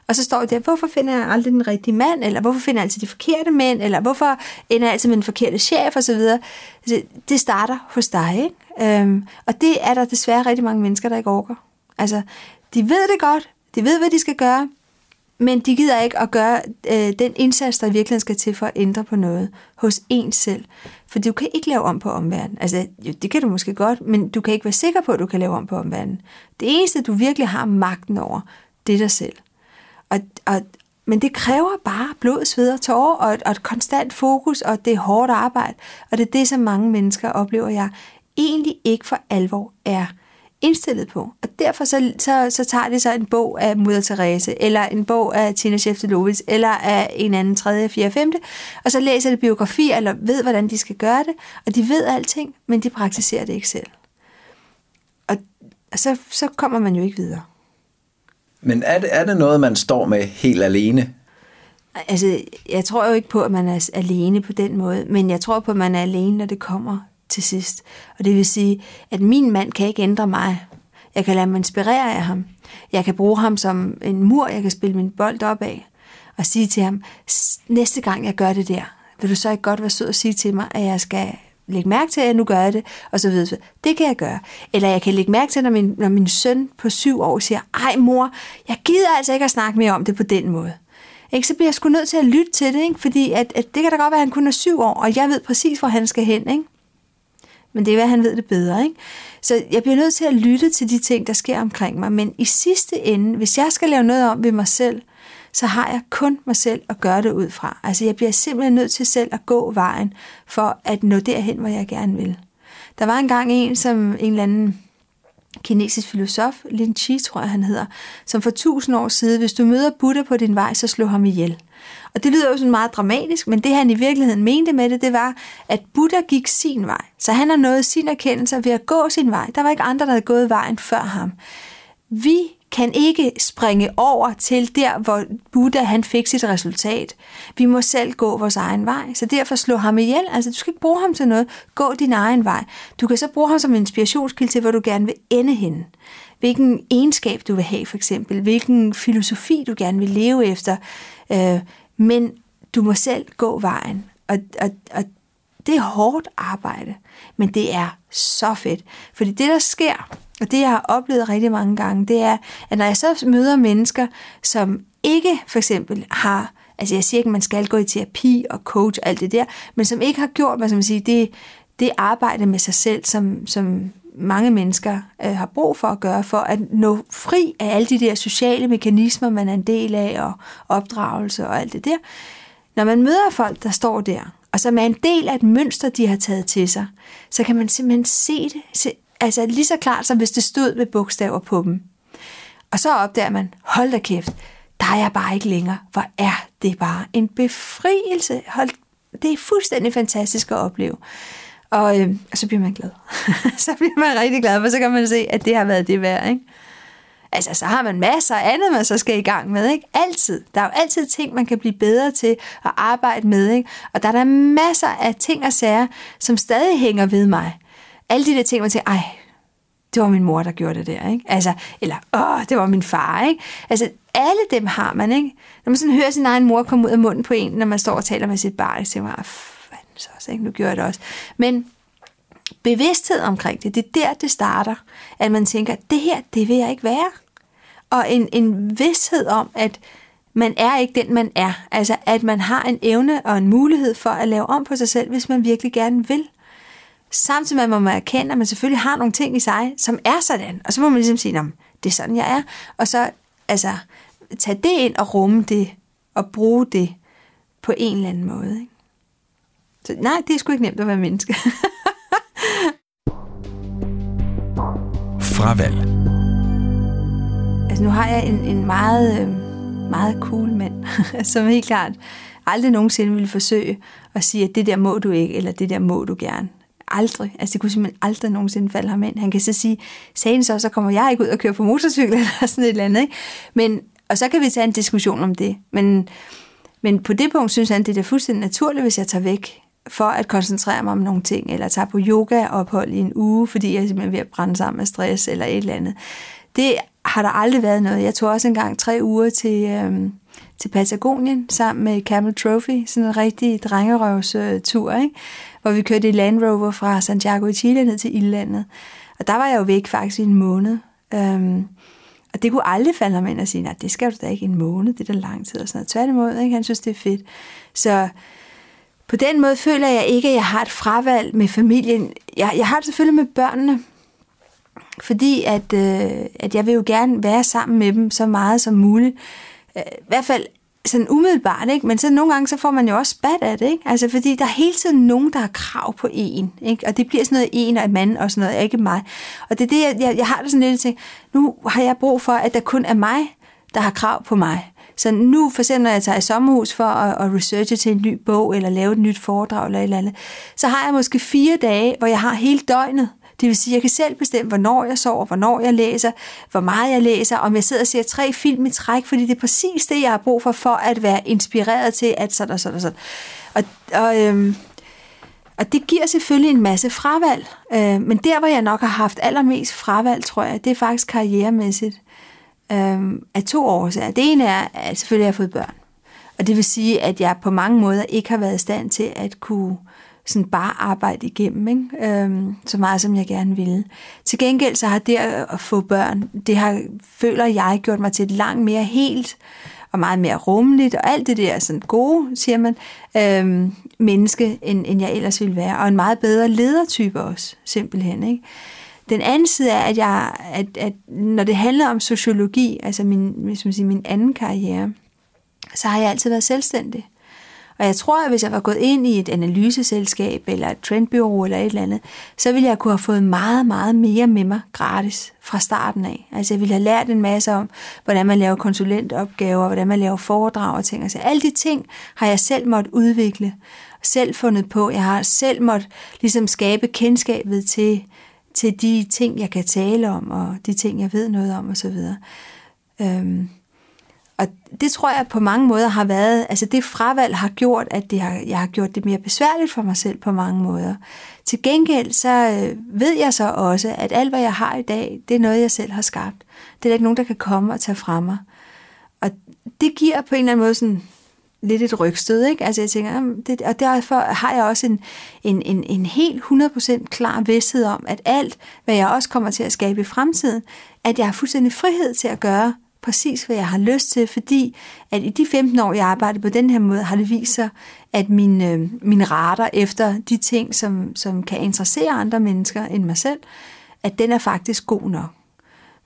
Og så står det der, hvorfor finder jeg aldrig den rigtige mand, eller hvorfor finder jeg altid de forkerte mænd, eller hvorfor ender jeg altid med den forkerte chef, osv. videre. Altså, det starter hos dig, ikke? Øhm, og det er der desværre rigtig mange mennesker, der ikke orker. Altså, de ved det godt, de ved, hvad de skal gøre, men de gider ikke at gøre øh, den indsats, der virkelig skal til for at ændre på noget hos en selv. For du kan ikke lave om på omverdenen. Altså, jo, det kan du måske godt, men du kan ikke være sikker på, at du kan lave om på omverdenen. Det eneste, du virkelig har magten over, det er dig selv. Og, og, men det kræver bare blod, sved og tårer, og et, og et konstant fokus, og det er hårdt arbejde. Og det er det, som mange mennesker oplever, jeg egentlig ikke for alvor er indstillet på. Og derfor så, så, så tager de så en bog af Mutter Therese, eller en bog af Tina Sheftelovitz, eller af en anden tredje, fjerde, femte, og så læser de biografi, eller ved, hvordan de skal gøre det, og de ved alting, men de praktiserer det ikke selv. Og så, så kommer man jo ikke videre. Men er det, er det noget, man står med helt alene? Altså, jeg tror jo ikke på, at man er alene på den måde, men jeg tror på, at man er alene, når det kommer til sidst. Og det vil sige, at min mand kan ikke ændre mig. Jeg kan lade mig inspirere af ham. Jeg kan bruge ham som en mur, jeg kan spille min bold op af. Og sige til ham, næste gang jeg gør det der, vil du så ikke godt være sød og sige til mig, at jeg skal lægge mærke til, at jeg nu gør det, og så videre. Det kan jeg gøre. Eller jeg kan lægge mærke til, når min, når min søn på syv år siger, ej mor, jeg gider altså ikke at snakke mere om det på den måde. Ikke? Så bliver jeg sgu nødt til at lytte til det, ikke? fordi at, at det kan da godt være, at han kun er syv år, og jeg ved præcis, hvor han skal hen. Ikke? Men det er, hvad han ved det bedre. Ikke? Så jeg bliver nødt til at lytte til de ting, der sker omkring mig. Men i sidste ende, hvis jeg skal lave noget om ved mig selv, så har jeg kun mig selv at gøre det ud fra. Altså jeg bliver simpelthen nødt til selv at gå vejen for at nå derhen, hvor jeg gerne vil. Der var engang en, som en eller anden kinesisk filosof, Lin Chi tror jeg han hedder, som for tusind år siden, hvis du møder Buddha på din vej, så slå ham ihjel. Og det lyder jo sådan meget dramatisk, men det han i virkeligheden mente med det, det var, at Buddha gik sin vej. Så han har nået sin erkendelse ved at gå sin vej. Der var ikke andre, der havde gået vejen før ham. Vi kan ikke springe over til der, hvor Buddha han fik sit resultat. Vi må selv gå vores egen vej. Så derfor slå ham ihjel. Altså, du skal ikke bruge ham til noget. Gå din egen vej. Du kan så bruge ham som inspirationskilde til, hvor du gerne vil ende henne. Hvilken egenskab du vil have, for eksempel. Hvilken filosofi du gerne vil leve efter. Øh, men du må selv gå vejen. Og, og, og det er hårdt arbejde, men det er så fedt. Fordi det, der sker, og det, jeg har oplevet rigtig mange gange, det er, at når jeg så møder mennesker, som ikke for eksempel har, altså jeg siger ikke, at man skal gå i terapi og coach og alt det der, men som ikke har gjort, hvad skal man sige, det, det arbejde med sig selv, som, som mange mennesker øh, har brug for at gøre, for at nå fri af alle de der sociale mekanismer, man er en del af, og opdragelse og alt det der. Når man møder folk, der står der, og som er en del af et mønster, de har taget til sig, så kan man simpelthen se det, se, altså lige så klart, som hvis det stod med bogstaver på dem. Og så opdager man, hold da kæft, der er jeg bare ikke længere. Hvor er det bare en befrielse. Hold, det er fuldstændig fantastisk at opleve. Og, øh, så bliver man glad. så bliver man rigtig glad, for så kan man se, at det har været det værd. Ikke? Altså, så har man masser af andet, man så skal i gang med, ikke? Altid. Der er jo altid ting, man kan blive bedre til at arbejde med, ikke? Og der er der masser af ting og sager, som stadig hænger ved mig. Alle de der ting, man tænker, ej, det var min mor, der gjorde det der, ikke? Altså, eller, åh, det var min far, ikke? Altså, alle dem har man, ikke? Når man sådan hører sin egen mor komme ud af munden på en, når man står og taler med sit barn, så tænker man, ah, så også, ikke? Nu gjorde jeg det også. Men bevidsthed omkring det, det er der, det starter. At man tænker, det her, det vil jeg ikke være og en, en vidshed om, at man er ikke den, man er. Altså, at man har en evne og en mulighed for at lave om på sig selv, hvis man virkelig gerne vil. Samtidig med, at man må erkende, at man selvfølgelig har nogle ting i sig, som er sådan. Og så må man ligesom sige, det er sådan, jeg er. Og så altså, tage det ind og rumme det, og bruge det på en eller anden måde. Ikke? Så nej, det er sgu ikke nemt at være menneske. Fravalg Altså nu har jeg en, en meget, øh, meget cool mand, som helt klart aldrig nogensinde ville forsøge at sige, at det der må du ikke, eller det der må du gerne. Aldrig. Altså det kunne simpelthen aldrig nogensinde falde ham ind. Han kan så sige, sagen så, så kommer jeg ikke ud og køre på motorcykel, eller sådan et eller andet. Ikke? Men, og så kan vi tage en diskussion om det. Men, men på det punkt synes han, det er fuldstændig naturligt, hvis jeg tager væk for at koncentrere mig om nogle ting, eller tager på yoga-ophold i en uge, fordi jeg er simpelthen ved at brænde sammen med stress, eller et eller andet. Det har der aldrig været noget. Jeg tog også engang tre uger til, øhm, til Patagonien sammen med Camel Trophy, sådan en rigtig drengerøvstur, ikke? hvor vi kørte i Land Rover fra Santiago i Chile ned til Ildlandet. Og der var jeg jo væk faktisk i en måned. Øhm, og det kunne aldrig falde ham ind og sige, nej, det skal du da ikke en måned, det er da lang tid og sådan noget. Tværtimod, ikke? han synes, det er fedt. Så på den måde føler jeg ikke, at jeg har et fravalg med familien. Jeg, jeg har det selvfølgelig med børnene, fordi at, øh, at jeg vil jo gerne være sammen med dem så meget som muligt. Øh, I hvert fald sådan umiddelbart, ikke? men så nogle gange så får man jo også spat af det, ikke? Altså, fordi der er hele tiden nogen, der har krav på en, ikke? og det bliver sådan noget en og en mand og sådan noget, ikke mig. Og det er det, jeg, jeg, jeg har det sådan lidt til, nu har jeg brug for, at der kun er mig, der har krav på mig. Så nu, for eksempel når jeg tager i sommerhus for at, at researche til en ny bog, eller lave et nyt foredrag, eller et eller andet, så har jeg måske fire dage, hvor jeg har hele døgnet det vil sige, at jeg kan selv bestemme, hvornår jeg sover, hvornår jeg læser, hvor meget jeg læser, om jeg sidder og ser tre film i træk, fordi det er præcis det, jeg har brug for, for at være inspireret til, at sådan og sådan og sådan. Og, og, øhm, og det giver selvfølgelig en masse fravalg, øh, men der, hvor jeg nok har haft allermest fravalg, tror jeg, det er faktisk karrieremæssigt øh, af to årsager. Det ene er, at selvfølgelig har jeg fået børn. Og det vil sige, at jeg på mange måder ikke har været i stand til at kunne sådan bare arbejde igennem, ikke? Øhm, så meget som jeg gerne ville. Til gengæld så har det at få børn, det har, føler jeg, gjort mig til et langt mere helt og meget mere rummeligt, og alt det der sådan gode, siger man, øhm, menneske, end, end jeg ellers ville være, og en meget bedre ledertype også, simpelthen, ikke? Den anden side er, at, jeg, at, at når det handler om sociologi, altså min, hvis man siger, min anden karriere, så har jeg altid været selvstændig. Og jeg tror, at hvis jeg var gået ind i et analyseselskab eller et trendbureau eller et eller andet, så ville jeg kunne have fået meget, meget mere med mig gratis fra starten af. Altså jeg ville have lært en masse om, hvordan man laver konsulentopgaver, hvordan man laver foredrag og ting. Altså alle de ting har jeg selv måtte udvikle, selv fundet på. Jeg har selv måtte ligesom skabe kendskabet til, til de ting, jeg kan tale om, og de ting, jeg ved noget om osv. Øhm, og det tror jeg på mange måder har været, altså det fravalg har gjort, at det har, jeg har gjort det mere besværligt for mig selv på mange måder. Til gengæld så øh, ved jeg så også, at alt hvad jeg har i dag, det er noget, jeg selv har skabt. Det er der ikke nogen, der kan komme og tage fra mig. Og det giver på en eller anden måde sådan lidt et rygstød, ikke? Altså jeg tænker, det, og derfor har jeg også en, en, en, en helt 100% klar vidsthed om, at alt, hvad jeg også kommer til at skabe i fremtiden, at jeg har fuldstændig frihed til at gøre præcis, hvad jeg har lyst til, fordi at i de 15 år, jeg arbejder på den her måde, har det vist sig, at min, øh, min rater efter de ting, som, som kan interessere andre mennesker end mig selv, at den er faktisk god nok.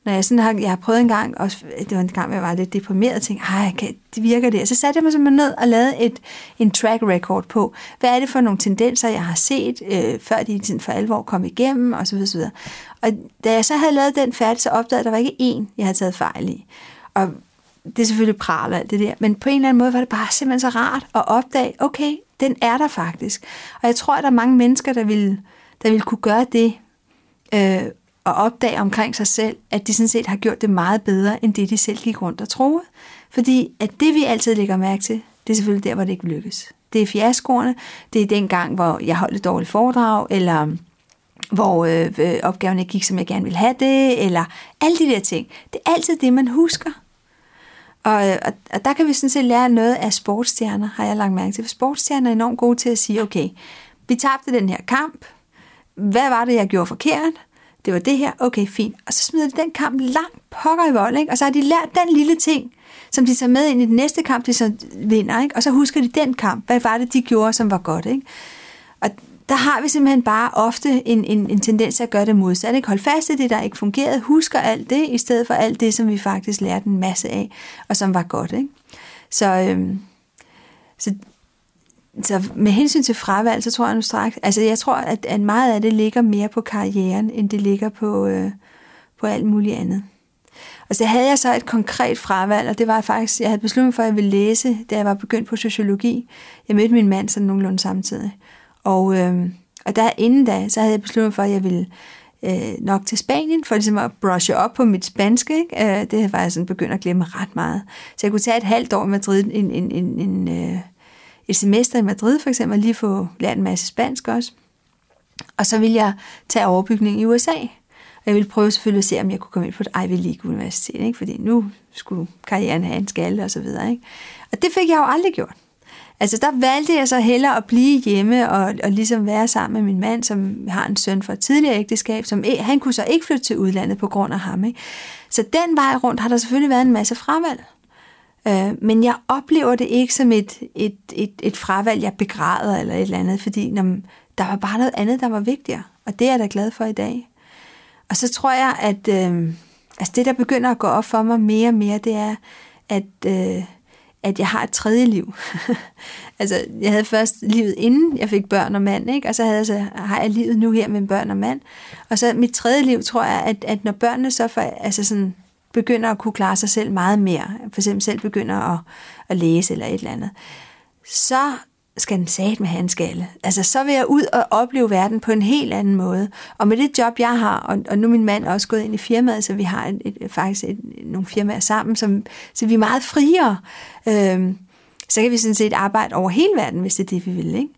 Når jeg, sådan har, jeg har prøvet en gang, og det var en gang, jeg var lidt deprimeret, og tænkte, ej, kan, det virker det. Og så satte jeg mig simpelthen ned og lavede et, en track record på, hvad er det for nogle tendenser, jeg har set, øh, før de for alvor kom igennem, osv. videre, Og da jeg så havde lavet den færdig, så opdagede jeg, at der var ikke én, jeg havde taget fejl i. Og det er selvfølgelig pral alt det der, men på en eller anden måde var det bare simpelthen så rart at opdage, okay, den er der faktisk. Og jeg tror, at der er mange mennesker, der vil, der vil kunne gøre det, øh, og opdage omkring sig selv, at de sådan set har gjort det meget bedre, end det de selv gik rundt og troede. Fordi at det vi altid lægger mærke til, det er selvfølgelig der, hvor det ikke lykkes. Det er fiaskoerne, det er den gang, hvor jeg holdt et dårligt foredrag, eller hvor øh, øh, opgaven ikke gik, som jeg gerne ville have det, eller alle de der ting. Det er altid det, man husker. Og, øh, og, og der kan vi sådan set lære noget af sportsstjerner, har jeg lagt mærke til. For sportsstjerner er enormt gode til at sige, okay, vi tabte den her kamp. Hvad var det, jeg gjorde forkert? Det var det her. Okay, fint. Og så smider de den kamp langt pokker i vold, ikke? Og så har de lært den lille ting, som de tager med ind i den næste kamp, de så vinder, ikke? Og så husker de den kamp. Hvad var det, de gjorde, som var godt, ikke? Og der har vi simpelthen bare ofte en, en, en tendens til at gøre det modsat. Ikke? Hold fast i det, der ikke fungerede. Husker alt det, i stedet for alt det, som vi faktisk lærte en masse af, og som var godt. Ikke? Så, øhm, så, så med hensyn til fravalg, så tror jeg nu straks, altså jeg tror, at, at meget af det ligger mere på karrieren, end det ligger på, øh, på alt muligt andet. Og så havde jeg så et konkret fravalg, og det var faktisk, jeg havde besluttet for, at jeg ville læse, da jeg var begyndt på sociologi. Jeg mødte min mand sådan nogenlunde samtidig. Og, øh, og der inden da, så havde jeg besluttet for, at jeg ville øh, nok til Spanien, for ligesom at brushe op på mit spanske. Ikke? Øh, det var jeg sådan begyndt at glemme ret meget. Så jeg kunne tage et halvt år i Madrid, en, en, en, en, øh, et semester i Madrid for eksempel, og lige få lært en masse spansk også. Og så ville jeg tage overbygning i USA. Og jeg ville prøve selvfølgelig at se, om jeg kunne komme ind på et Ivy League Universitet, ikke? fordi nu skulle karrieren have en skalle og så videre. Ikke? Og det fik jeg jo aldrig gjort. Altså der valgte jeg så hellere at blive hjemme og, og ligesom være sammen med min mand, som har en søn fra et tidligere ægteskab, som e, han kunne så ikke flytte til udlandet på grund af ham. Ikke? Så den vej rundt har der selvfølgelig været en masse fravalg. Øh, men jeg oplever det ikke som et, et, et, et fravalg, jeg begræder eller et eller andet, fordi når, der var bare noget andet, der var vigtigere. Og det er jeg da glad for i dag. Og så tror jeg, at øh, altså det, der begynder at gå op for mig mere og mere, det er, at... Øh, at jeg har et tredje liv. altså, jeg havde først livet inden jeg fik børn og mand, ikke? og så, havde jeg, så har jeg livet nu her med børn og mand. Og så mit tredje liv, tror jeg, at, at når børnene så for, altså sådan, begynder at kunne klare sig selv meget mere, for eksempel selv begynder at, at læse eller et eller andet, så skal den sat med hans skalle. Altså, så vil jeg ud og opleve verden på en helt anden måde. Og med det job, jeg har, og, og nu er min mand også gået ind i firmaet, så vi har et, et, faktisk et, nogle firmaer sammen, som, så vi er meget friere. Øhm, så kan vi sådan set arbejde over hele verden, hvis det er det, vi vil. Ikke?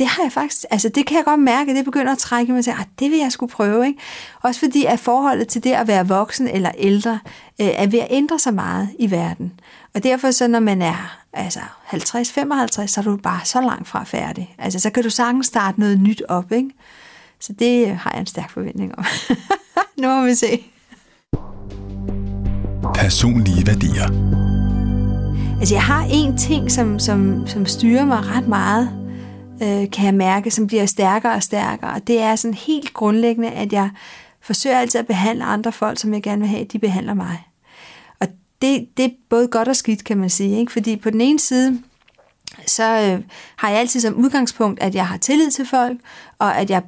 Det har jeg faktisk, altså det kan jeg godt mærke, det begynder at trække mig til, at det vil jeg skulle prøve. Ikke? Også fordi, at forholdet til det at være voksen eller ældre, øh, er ved at ændre sig meget i verden. Og derfor så, når man er altså 50-55, så er du bare så langt fra færdig. Altså, så kan du sagtens starte noget nyt op, ikke? Så det har jeg en stærk forventning om. nu må vi se. Personlige værdier. Altså, jeg har en ting, som, som, som styrer mig ret meget, øh, kan jeg mærke, som bliver stærkere og stærkere. Og det er sådan helt grundlæggende, at jeg forsøger altid at behandle andre folk, som jeg gerne vil have, de behandler mig det, det er både godt og skidt, kan man sige. Ikke? Fordi på den ene side, så øh, har jeg altid som udgangspunkt, at jeg har tillid til folk, og at jeg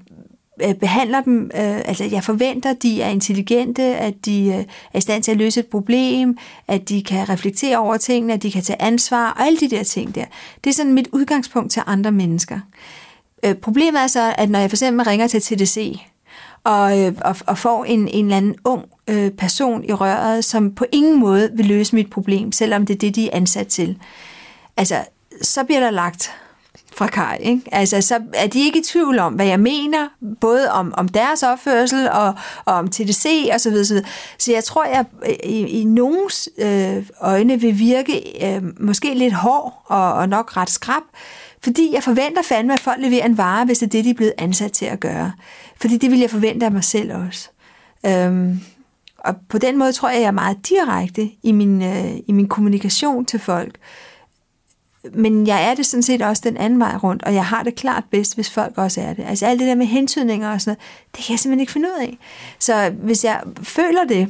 Øh, behandler dem, øh, altså jeg forventer, at de er intelligente, at de øh, er i stand til at løse et problem, at de kan reflektere over tingene, at de kan tage ansvar, og alle de der ting der. Det er sådan mit udgangspunkt til andre mennesker. Øh, problemet er så, at når jeg for eksempel ringer til TDC, og, øh, og, og får en, en eller anden ung øh, person i røret, som på ingen måde vil løse mit problem, selvom det er det, de er ansat til, altså, så bliver der lagt fra Kai. Ikke? Altså, så er de ikke i tvivl om, hvad jeg mener, både om, om deres opførsel og, og om TDC og så videre, så videre. Så jeg tror, jeg i, i nogens øh, øjne vil virke øh, måske lidt hård og, og nok ret skrab, fordi jeg forventer fandme, at folk leverer en vare, hvis det er det, de er blevet ansat til at gøre. Fordi det vil jeg forvente af mig selv også. Øhm, og på den måde tror jeg, jeg er meget direkte i min, øh, i min kommunikation til folk. Men jeg er det sådan set også den anden vej rundt, og jeg har det klart bedst, hvis folk også er det. Altså alt det der med hentydninger og sådan noget, det kan jeg simpelthen ikke finde ud af. Så hvis jeg føler det,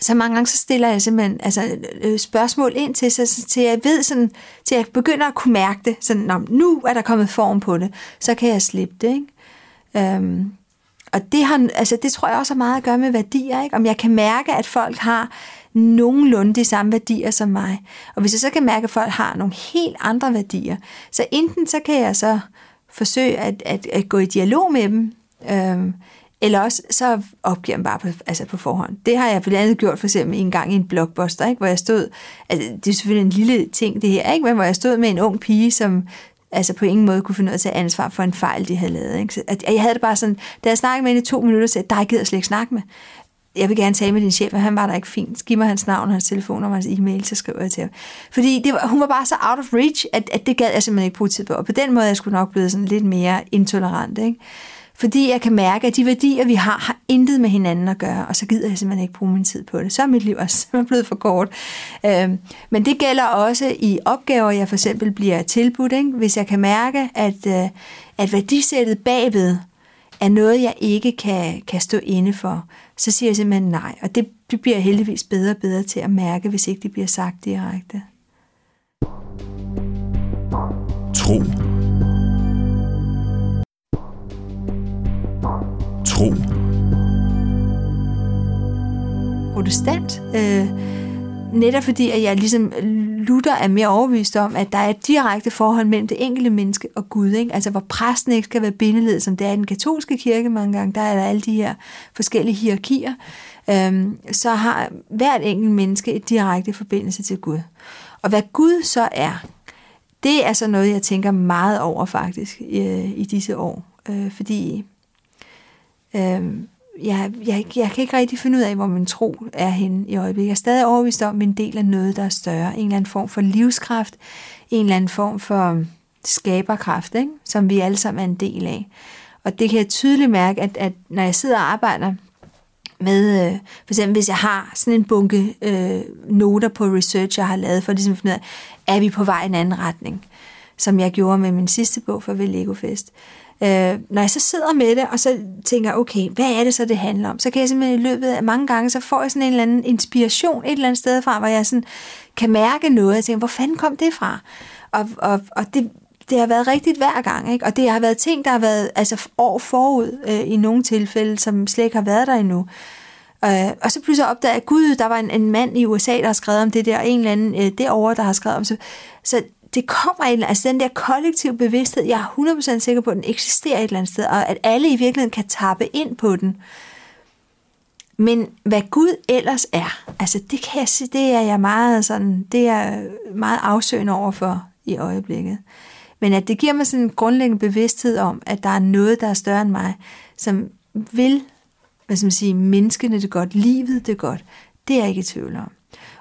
så mange gange så stiller jeg simpelthen altså, øh, spørgsmål ind til, så, til jeg ved sådan, til jeg begynder at kunne mærke det, sådan, nu er der kommet form på det, så kan jeg slippe det, ikke? Øhm, og det, har, altså, det tror jeg også har meget at gøre med værdier, ikke? Om jeg kan mærke, at folk har nogenlunde de samme værdier som mig. Og hvis jeg så kan mærke, at folk har nogle helt andre værdier, så enten så kan jeg så forsøge at, at, at gå i dialog med dem, øhm, eller også så opgiver man bare på, altså på forhånd. Det har jeg blandt andet gjort for eksempel en gang i en blockbuster, ikke, hvor jeg stod, altså det er selvfølgelig en lille ting det her, ikke, men hvor jeg stod med en ung pige, som altså på ingen måde kunne finde ud af at tage ansvar for en fejl, de havde lavet. Ikke? Så, at jeg havde det bare sådan, da jeg snakkede med hende i to minutter, så jeg, der gider jeg slet ikke snakke med jeg vil gerne tale med din chef, men han var der ikke fint. Giv mig hans navn, hans telefon og hans e-mail, så skriver jeg til ham. Fordi det var, hun var bare så out of reach, at, at det gad jeg simpelthen ikke bruge tid på. Og på den måde er jeg sgu nok blevet sådan lidt mere intolerant. Ikke? Fordi jeg kan mærke, at de værdier, vi har, har intet med hinanden at gøre, og så gider jeg simpelthen ikke bruge min tid på det. Så er mit liv også simpelthen blevet for kort. Øhm, men det gælder også i opgaver, jeg for eksempel bliver tilbudt. Ikke? Hvis jeg kan mærke, at, øh, at værdisættet bagved er noget, jeg ikke kan, kan stå inde for, så siger jeg simpelthen nej. Og det, bliver heldigvis bedre og bedre til at mærke, hvis ikke det bliver sagt direkte. Tro. Tro. Protestant. Øh, netop fordi, at jeg ligesom Luther er mere overbevist om, at der er et direkte forhold mellem det enkelte menneske og Gud. Ikke? Altså hvor præsten ikke skal være bindeled, som det er i den katolske kirke mange gange. Der er der alle de her forskellige hierarkier. Øhm, så har hvert enkelt menneske et direkte forbindelse til Gud. Og hvad Gud så er, det er så noget, jeg tænker meget over faktisk i, i disse år. Øh, fordi øh, jeg, jeg, jeg kan ikke rigtig finde ud af, hvor min tro er henne i øjeblikket. Jeg er stadig overbevist om, at en del af noget, der er større. En eller anden form for livskraft, en eller anden form for skaberkraft, ikke? som vi alle sammen er en del af. Og det kan jeg tydeligt mærke, at, at når jeg sidder og arbejder med, øh, for eksempel hvis jeg har sådan en bunke øh, noter på research, jeg har lavet, for ligesom at finde ud af, er vi på vej i en anden retning, som jeg gjorde med min sidste bog for Lego Fest. Øh, når jeg så sidder med det, og så tænker, okay, hvad er det så, det handler om? Så kan jeg simpelthen i løbet af mange gange, så får jeg sådan en eller anden inspiration et eller andet sted fra, hvor jeg sådan kan mærke noget, og tænker, hvor fanden kom det fra? Og, og, og det, det har været rigtigt hver gang, ikke? og det har været ting, der har været altså, år forud øh, i nogle tilfælde, som slet ikke har været der endnu. Øh, og så pludselig opdager jeg, gud, der var en, en mand i USA, der har skrevet om det der, og en eller anden øh, derovre, der har skrevet om det. Så, så det kommer en, altså den der kollektiv bevidsthed, jeg er 100% sikker på, at den eksisterer et eller andet sted, og at alle i virkeligheden kan tappe ind på den. Men hvad Gud ellers er, altså det kan jeg sige, det er jeg meget sådan, det er meget afsøgende over for i øjeblikket. Men at det giver mig sådan en grundlæggende bevidsthed om, at der er noget, der er større end mig, som vil, hvad skal man sige, menneskene det godt, livet det godt, det er jeg ikke i tvivl om.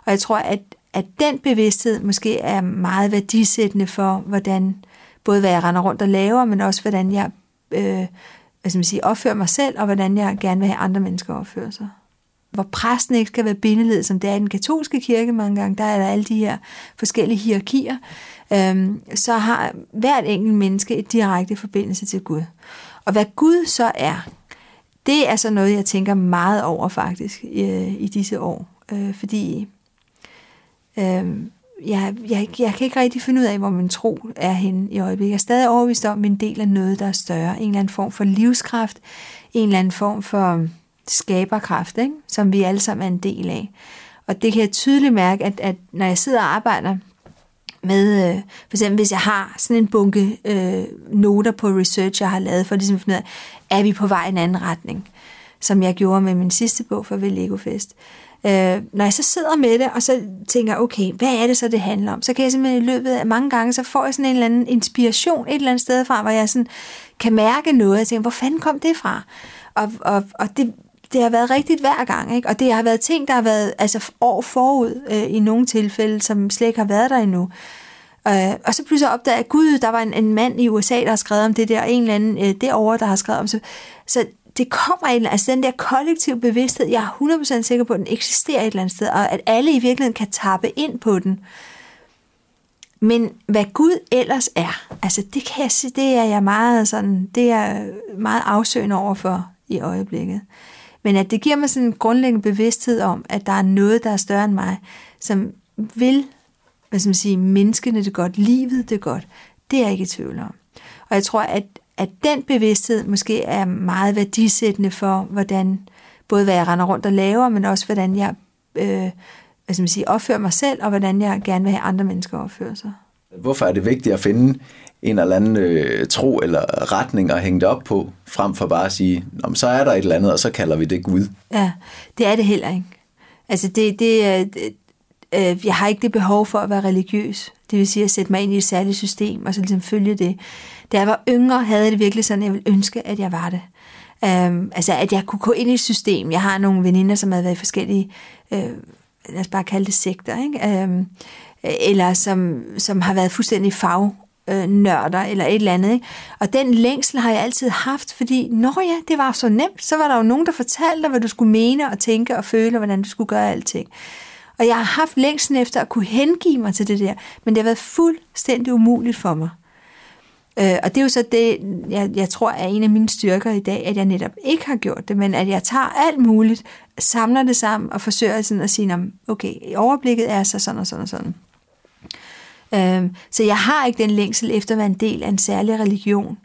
Og jeg tror, at at den bevidsthed måske er meget værdisættende for, hvordan både hvad jeg render rundt og laver, men også hvordan jeg øh, hvad skal man sige, opfører mig selv, og hvordan jeg gerne vil have andre mennesker opføre sig. Hvor præsten ikke skal være bindeled, som det er i den katolske kirke mange gange, der er der alle de her forskellige hierarkier, øh, så har hvert enkelt menneske et direkte forbindelse til Gud. Og hvad Gud så er, det er så noget, jeg tænker meget over faktisk i, i disse år. Øh, fordi Øh, jeg, jeg, jeg kan ikke rigtig finde ud af, hvor min tro er henne i øjeblikket. Jeg er stadig overbevist om, at min del af noget, der er større. En eller anden form for livskraft, en eller anden form for skaberkraft, ikke? som vi alle sammen er en del af. Og det kan jeg tydeligt mærke, at, at når jeg sidder og arbejder med, øh, for eksempel hvis jeg har sådan en bunke øh, noter på research, jeg har lavet, for ligesom at finde ud af, er vi på vej i en anden retning, som jeg gjorde med min sidste bog for Lego Fest. Øh, når jeg så sidder med det, og så tænker, okay, hvad er det så, det handler om? Så kan jeg simpelthen i løbet af mange gange, så får jeg sådan en eller anden inspiration et eller andet sted fra, hvor jeg sådan kan mærke noget, og tænker, hvor fanden kom det fra? Og, og, og det, det har været rigtigt hver gang, ikke? og det har været ting, der har været altså, år forud øh, i nogle tilfælde, som slet ikke har været der endnu. Øh, og så pludselig opdager jeg, gud, der var en, en mand i USA, der har skrevet om det der, og en eller anden øh, derovre, der har skrevet om så, så det kommer en, altså den der kollektive bevidsthed, jeg er 100% sikker på, at den eksisterer et eller andet sted, og at alle i virkeligheden kan tappe ind på den. Men hvad Gud ellers er, altså det kan jeg sige, det er jeg meget sådan, det er meget afsøgende over for i øjeblikket. Men at det giver mig sådan en grundlæggende bevidsthed om, at der er noget, der er større end mig, som vil, hvad skal man sige, menneskene det godt, livet det godt, det er jeg ikke i tvivl om. Og jeg tror, at, at den bevidsthed måske er meget værdisættende for, hvordan, både hvad jeg render rundt og laver, men også hvordan jeg øh, hvad skal man sige, opfører mig selv, og hvordan jeg gerne vil have andre mennesker opføre sig. Hvorfor er det vigtigt at finde en eller anden øh, tro eller retning at hænge det op på, frem for bare at sige, så er der et eller andet, og så kalder vi det Gud. Ja, det er det heller ikke. Altså, det, det, øh, jeg har ikke det behov for at være religiøs. Det vil sige at sætte mig ind i et særligt system, og så ligesom følge det. Da jeg var yngre, havde jeg det virkelig sådan, at jeg ville ønske, at jeg var det. Um, altså, at jeg kunne gå ind i et system. Jeg har nogle veninder, som havde været i forskellige, øh, lad os bare kalde det sekter, ikke? Um, eller som, som har været fuldstændig fag øh, nørder eller et eller andet. Ikke? Og den længsel har jeg altid haft, fordi når ja, det var så nemt, så var der jo nogen, der fortalte dig, hvad du skulle mene og tænke og føle, og hvordan du skulle gøre alting. Og jeg har haft længslen efter at kunne hengive mig til det der, men det har været fuldstændig umuligt for mig. Øh, og det er jo så det, jeg, jeg tror er en af mine styrker i dag, at jeg netop ikke har gjort det, men at jeg tager alt muligt, samler det sammen og forsøger sådan at sige, okay, overblikket er så sådan og sådan og sådan. Øh, så jeg har ikke den længsel efter at være en del af en særlig religion.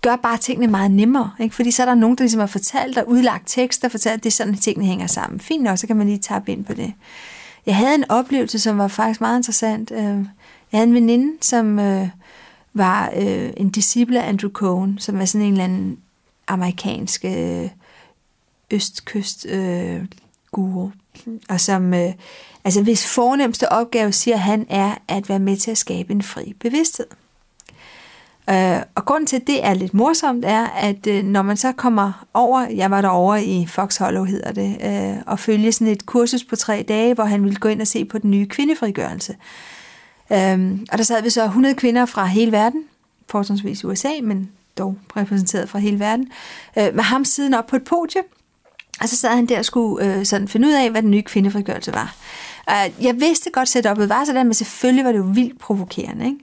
Gør bare tingene meget nemmere, ikke? fordi så er der nogen, der ligesom har fortalt og udlagt tekster, og fortalt, at det er sådan, at tingene hænger sammen. Fint nok, så kan man lige tage ind på det. Jeg havde en oplevelse, som var faktisk meget interessant. Øh, jeg havde en veninde, som øh, var øh, en disciple af Andrew Cohen, som er sådan en eller anden amerikansk østkyst guru, og som Altså hvis fornemmeste opgave, siger han, er at være med til at skabe en fri bevidsthed. Øh, og grunden til, at det er lidt morsomt, er, at øh, når man så kommer over, jeg var derovre i Fox Hollow, hedder det, øh, og følge sådan et kursus på tre dage, hvor han ville gå ind og se på den nye kvindefrigørelse. Øh, og der sad vi så 100 kvinder fra hele verden, forholdsvis USA, men dog repræsenteret fra hele verden, øh, med ham siden op på et podium, og så sad han der og skulle øh, sådan finde ud af, hvad den nye kvindefrigørelse var. Uh, jeg vidste godt, at setupet var sådan, men selvfølgelig var det jo vildt provokerende. Ikke?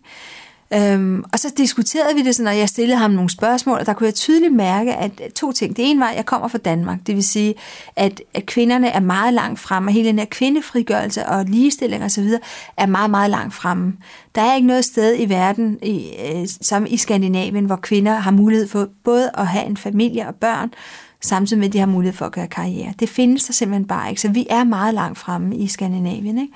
Øhm, og så diskuterede vi det sådan, og jeg stillede ham nogle spørgsmål, og der kunne jeg tydeligt mærke, at øh, to ting. Det ene var, at jeg kommer fra Danmark. Det vil sige, at, at kvinderne er meget langt fremme, og hele den her kvindefrigørelse og ligestilling osv. er meget, meget langt fremme. Der er ikke noget sted i verden, i, øh, som i Skandinavien, hvor kvinder har mulighed for både at have en familie og børn, samtidig med, at de har mulighed for at gøre karriere. Det findes der simpelthen bare ikke, så vi er meget langt fremme i Skandinavien. Ikke?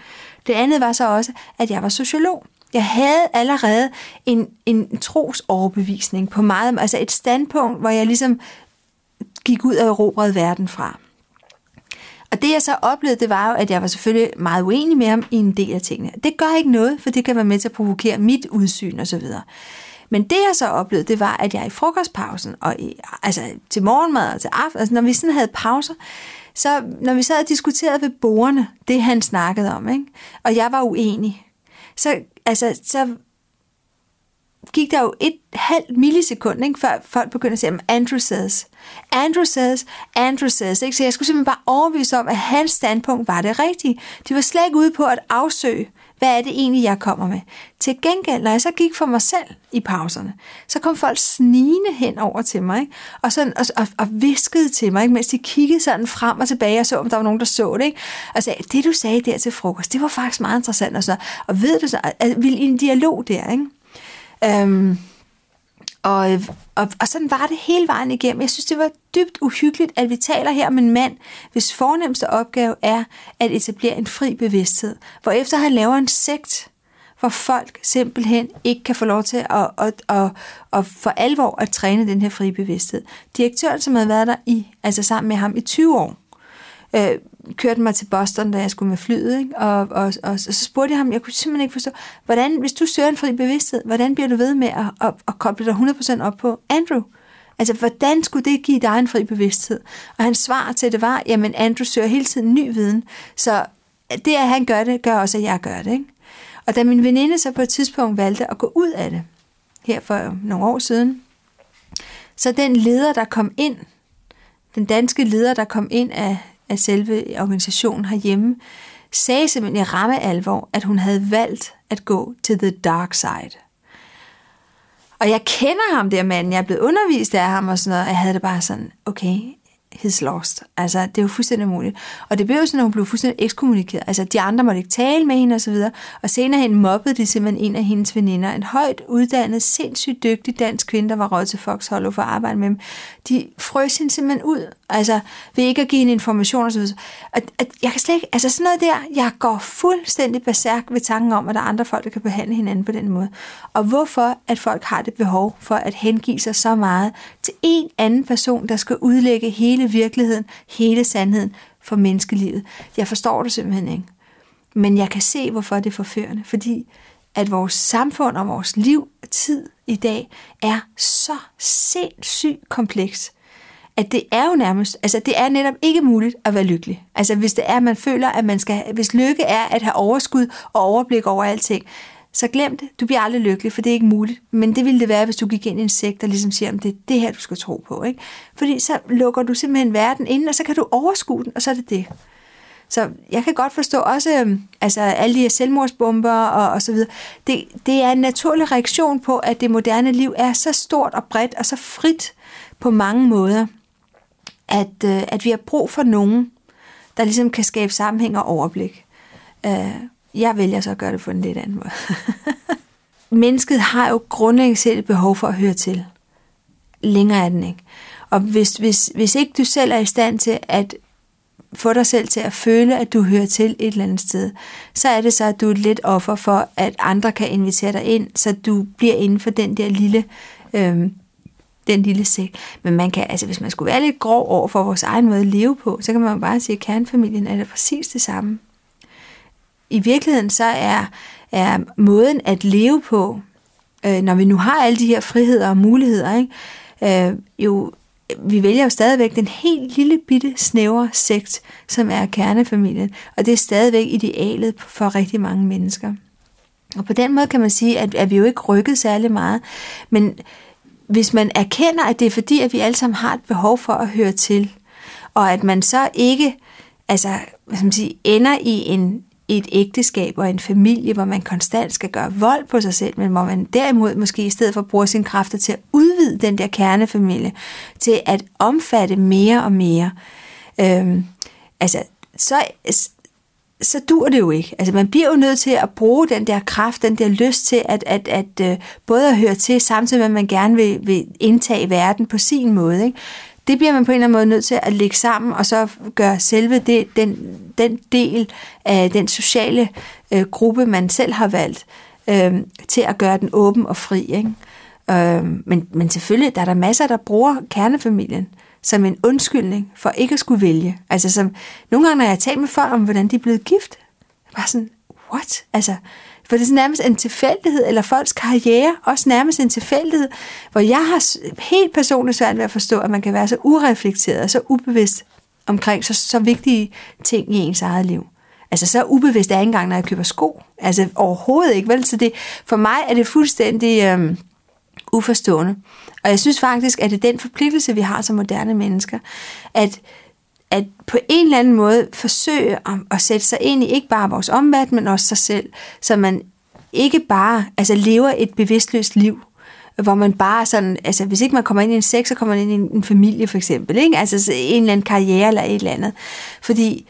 Det andet var så også, at jeg var sociolog. Jeg havde allerede en, en trosoverbevisning på meget, altså et standpunkt, hvor jeg ligesom gik ud og erobrede verden fra. Og det jeg så oplevede, det var jo, at jeg var selvfølgelig meget uenig med ham i en del af tingene. Det gør ikke noget, for det kan være med til at provokere mit udsyn og så videre. Men det jeg så oplevede, det var, at jeg i frokostpausen, og i, altså til morgenmad og til aften, altså når vi sådan havde pauser, så når vi sad og diskuterede ved bordene, det han snakkede om, ikke? og jeg var uenig, så, altså, så gik der jo et halvt millisekund, ikke, før folk begyndte at sige, Andrew says, Andrew says, Andrew says. Ikke? Så jeg skulle simpelthen bare overbevise om, at hans standpunkt var det rigtige. De var slet ikke ude på at afsøge, hvad er det egentlig, jeg kommer med? Til gengæld, når jeg så gik for mig selv i pauserne, så kom folk snigende hen over til mig, ikke? Og, sådan, og, og, og viskede til mig, ikke? mens de kiggede sådan frem og tilbage og så, om der var nogen, der så det. Ikke? Og sagde, det du sagde der til frokost, det var faktisk meget interessant. Og, så, og ved du så, at vi en dialog der, ikke? Øhm, og, og, og sådan var det hele vejen igennem. Jeg synes, det var dybt uhyggeligt, at vi taler her om en mand, hvis fornemmeste opgave er at etablere en fri bevidsthed, hvor efter han laver en sekt, hvor folk simpelthen ikke kan få lov til at, at, at, at for alvor at træne den her frie bevidsthed. Direktøren, som havde været der i, altså sammen med ham i 20 år, øh, kørte mig til Boston, da jeg skulle med flyet, ikke? Og, og, og, og så spurgte jeg ham, jeg kunne simpelthen ikke forstå, hvordan, hvis du søger en fri bevidsthed, hvordan bliver du ved med at, at, at koble dig 100% op på Andrew? Altså, hvordan skulle det give dig en fri bevidsthed? Og hans svar til det var, jamen Andrew søger hele tiden ny viden, så det, at han gør det, gør også, at jeg gør det. Ikke? Og da min veninde så på et tidspunkt valgte at gå ud af det, her for nogle år siden, så den leder, der kom ind, den danske leder, der kom ind af, af selve organisationen herhjemme, sagde simpelthen i ramme alvor, at hun havde valgt at gå til the dark side. Og jeg kender ham der mand, jeg er blevet undervist af ham og sådan noget, og jeg havde det bare sådan, okay, he's lost. Altså, det er jo fuldstændig umuligt. Og det blev jo sådan, at hun blev fuldstændig ekskommunikeret. Altså, de andre måtte ikke tale med hende så videre. og senere hen mobbede de simpelthen en af hendes veninder. En højt uddannet, sindssygt dygtig dansk kvinde, der var råd til Fox Hollow for at arbejde med dem. De frøs hende simpelthen ud. Altså, ved ikke at give en information osv. At, at jeg kan slet ikke, altså sådan noget der, jeg går fuldstændig berserk ved tanken om, at der er andre folk, der kan behandle hinanden på den måde. Og hvorfor, at folk har det behov for at hengive sig så meget til en anden person, der skal udlægge hele virkeligheden, hele sandheden for menneskelivet. Jeg forstår det simpelthen ikke. Men jeg kan se, hvorfor det er forførende. Fordi at vores samfund og vores liv og tid i dag er så sindssygt kompleks, at det er jo nærmest, altså det er netop ikke muligt at være lykkelig. Altså hvis det er, at man føler, at man skal, hvis lykke er at have overskud og overblik over alting, så glem det. Du bliver aldrig lykkelig, for det er ikke muligt. Men det ville det være, hvis du gik ind i en sekt, der ligesom siger, at det er det her, du skal tro på. Ikke? Fordi så lukker du simpelthen verden ind, og så kan du overskue den, og så er det det. Så jeg kan godt forstå også øhm, altså alle de her selvmordsbomber og, og så videre. Det, det er en naturlig reaktion på, at det moderne liv er så stort og bredt og så frit på mange måder, at, øh, at vi har brug for nogen, der ligesom kan skabe sammenhæng og overblik. Øh, jeg vælger så at gøre det på en lidt anden måde. Mennesket har jo grundlæggende set et behov for at høre til. Længere er den ikke. Og hvis, hvis, hvis ikke du selv er i stand til at få dig selv til at føle, at du hører til et eller andet sted, så er det så, at du er lidt offer for, at andre kan invitere dig ind, så du bliver inden for den der lille, øh, den lille sæk. Men man kan, altså hvis man skulle være lidt grov over for vores egen måde at leve på, så kan man bare sige, at kernefamilien er det præcis det samme i virkeligheden så er, er måden at leve på, øh, når vi nu har alle de her friheder og muligheder, ikke, øh, jo, vi vælger jo stadigvæk den helt lille bitte snævre sekt, som er kernefamilien, og det er stadigvæk idealet for rigtig mange mennesker. Og på den måde kan man sige, at, at vi jo ikke rykket særlig meget, men hvis man erkender, at det er fordi, at vi alle sammen har et behov for at høre til, og at man så ikke altså, hvad skal man sige, ender i en, et ægteskab og en familie, hvor man konstant skal gøre vold på sig selv, men hvor man derimod måske i stedet for bruger sine kræfter til at udvide den der kernefamilie, til at omfatte mere og mere. Øhm, altså, så, så dur det jo ikke. Altså, man bliver jo nødt til at bruge den der kraft, den der lyst til at, at, at, at både at høre til, samtidig med at man gerne vil, vil indtage verden på sin måde. Ikke? det bliver man på en eller anden måde nødt til at lægge sammen, og så gøre selve det, den, den del af den sociale øh, gruppe, man selv har valgt, øh, til at gøre den åben og fri. Ikke? Øh, men, men selvfølgelig, der er der masser, der bruger kernefamilien som en undskyldning for ikke at skulle vælge. Altså som, nogle gange, når jeg har talt med folk om, hvordan de er blevet gift, var sådan, what? Altså, for det er nærmest en tilfældighed, eller folks karriere, også nærmest en tilfældighed, hvor jeg har helt personligt svært ved at forstå, at man kan være så ureflekteret og så ubevidst omkring så, så vigtige ting i ens eget liv. Altså så ubevidst er jeg ikke engang, når jeg køber sko. Altså overhovedet ikke, vel? Så det, for mig er det fuldstændig Øh, uforstående. Og jeg synes faktisk, at det er den forpligtelse, vi har som moderne mennesker, at at på en eller anden måde forsøge at, at sætte sig ind i ikke bare vores omverden, men også sig selv, så man ikke bare altså lever et bevidstløst liv, hvor man bare sådan, altså hvis ikke man kommer ind i en sex, så kommer man ind i en, en familie for eksempel, ikke? altså en eller anden karriere eller et eller andet. Fordi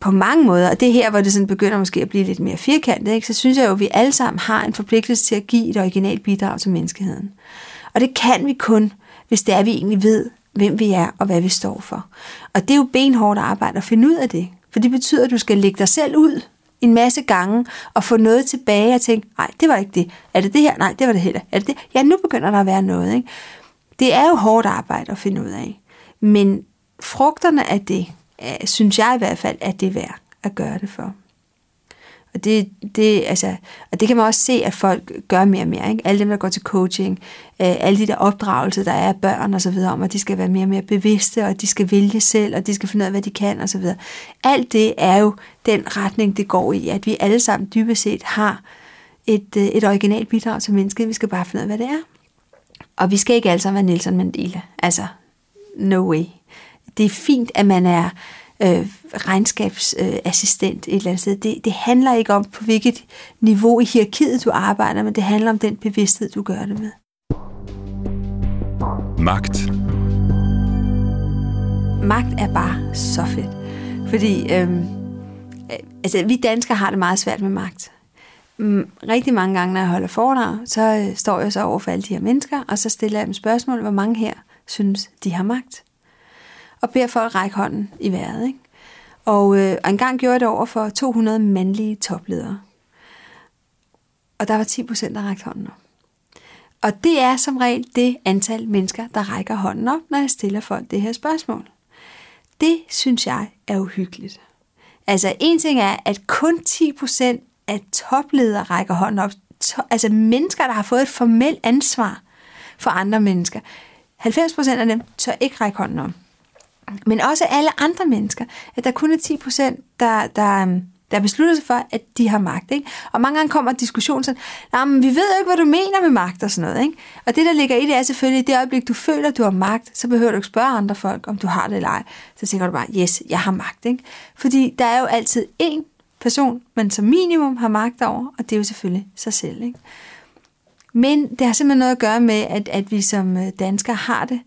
på mange måder, og det er her, hvor det sådan begynder måske at blive lidt mere firkantet, ikke? så synes jeg jo, at vi alle sammen har en forpligtelse til at give et originalt bidrag til menneskeheden. Og det kan vi kun, hvis det er, at vi egentlig ved, hvem vi er og hvad vi står for. Og det er jo benhårdt arbejde at finde ud af det. For det betyder, at du skal lægge dig selv ud en masse gange og få noget tilbage og tænke, nej, det var ikke det. Er det det her? Nej, det var det heller. Er det det? Ja, nu begynder der at være noget. Ikke? Det er jo hårdt arbejde at finde ud af. Men frugterne af det, Øh, synes jeg i hvert fald, at det er værd at gøre det for. Og det, det, altså, og det kan man også se, at folk gør mere og mere. Ikke? Alle dem, der går til coaching, øh, alle de der opdragelser, der er af børn og så videre, om at de skal være mere og mere bevidste, og de skal vælge selv, og de skal finde ud af, hvad de kan og så videre. Alt det er jo den retning, det går i, at vi alle sammen dybest set har et, øh, et originalt bidrag til mennesket. Vi skal bare finde ud af, hvad det er. Og vi skal ikke alle sammen være Nelson Mandela. Altså, no way. Det er fint, at man er øh, regnskabsassistent øh, et eller andet sted. Det, det handler ikke om, på hvilket niveau i hierarkiet du arbejder, men det handler om den bevidsthed, du gør det med. Magt. Magt er bare så fedt. Fordi øh, altså, vi danskere har det meget svært med magt. Mm, rigtig mange gange, når jeg holder foredrag, så øh, står jeg så over for alle de her mennesker, og så stiller jeg dem spørgsmål, hvor mange her synes, de har magt og beder folk række hånden i vejret. Ikke? Og, øh, og en gang gjorde jeg det over for 200 mandlige topledere. Og der var 10 procent, der rækte hånden op. Og det er som regel det antal mennesker, der rækker hånden op, når jeg stiller folk det her spørgsmål. Det synes jeg er uhyggeligt. Altså en ting er, at kun 10 procent af topledere rækker hånden op. To, altså mennesker, der har fået et formelt ansvar for andre mennesker. 90 procent af dem tør ikke række hånden op men også alle andre mennesker, at der kun er 10 procent, der, der, øhm, der beslutter sig for, at de har magt. Ikke? Og mange gange kommer diskussionen sådan, men vi ved jo ikke, hvad du mener med magt og sådan noget. Ikke? Og det, der ligger i det, er selvfølgelig, at i det øjeblik, du føler, at du har magt, så behøver du ikke spørge andre folk, om du har det eller ej. Så tænker du bare, yes, jeg har magt. Ikke? Fordi der er jo altid én person, man som minimum har magt over, og det er jo selvfølgelig sig selv. Ikke? Men det har simpelthen noget at gøre med, at, at vi som øh, danskere har det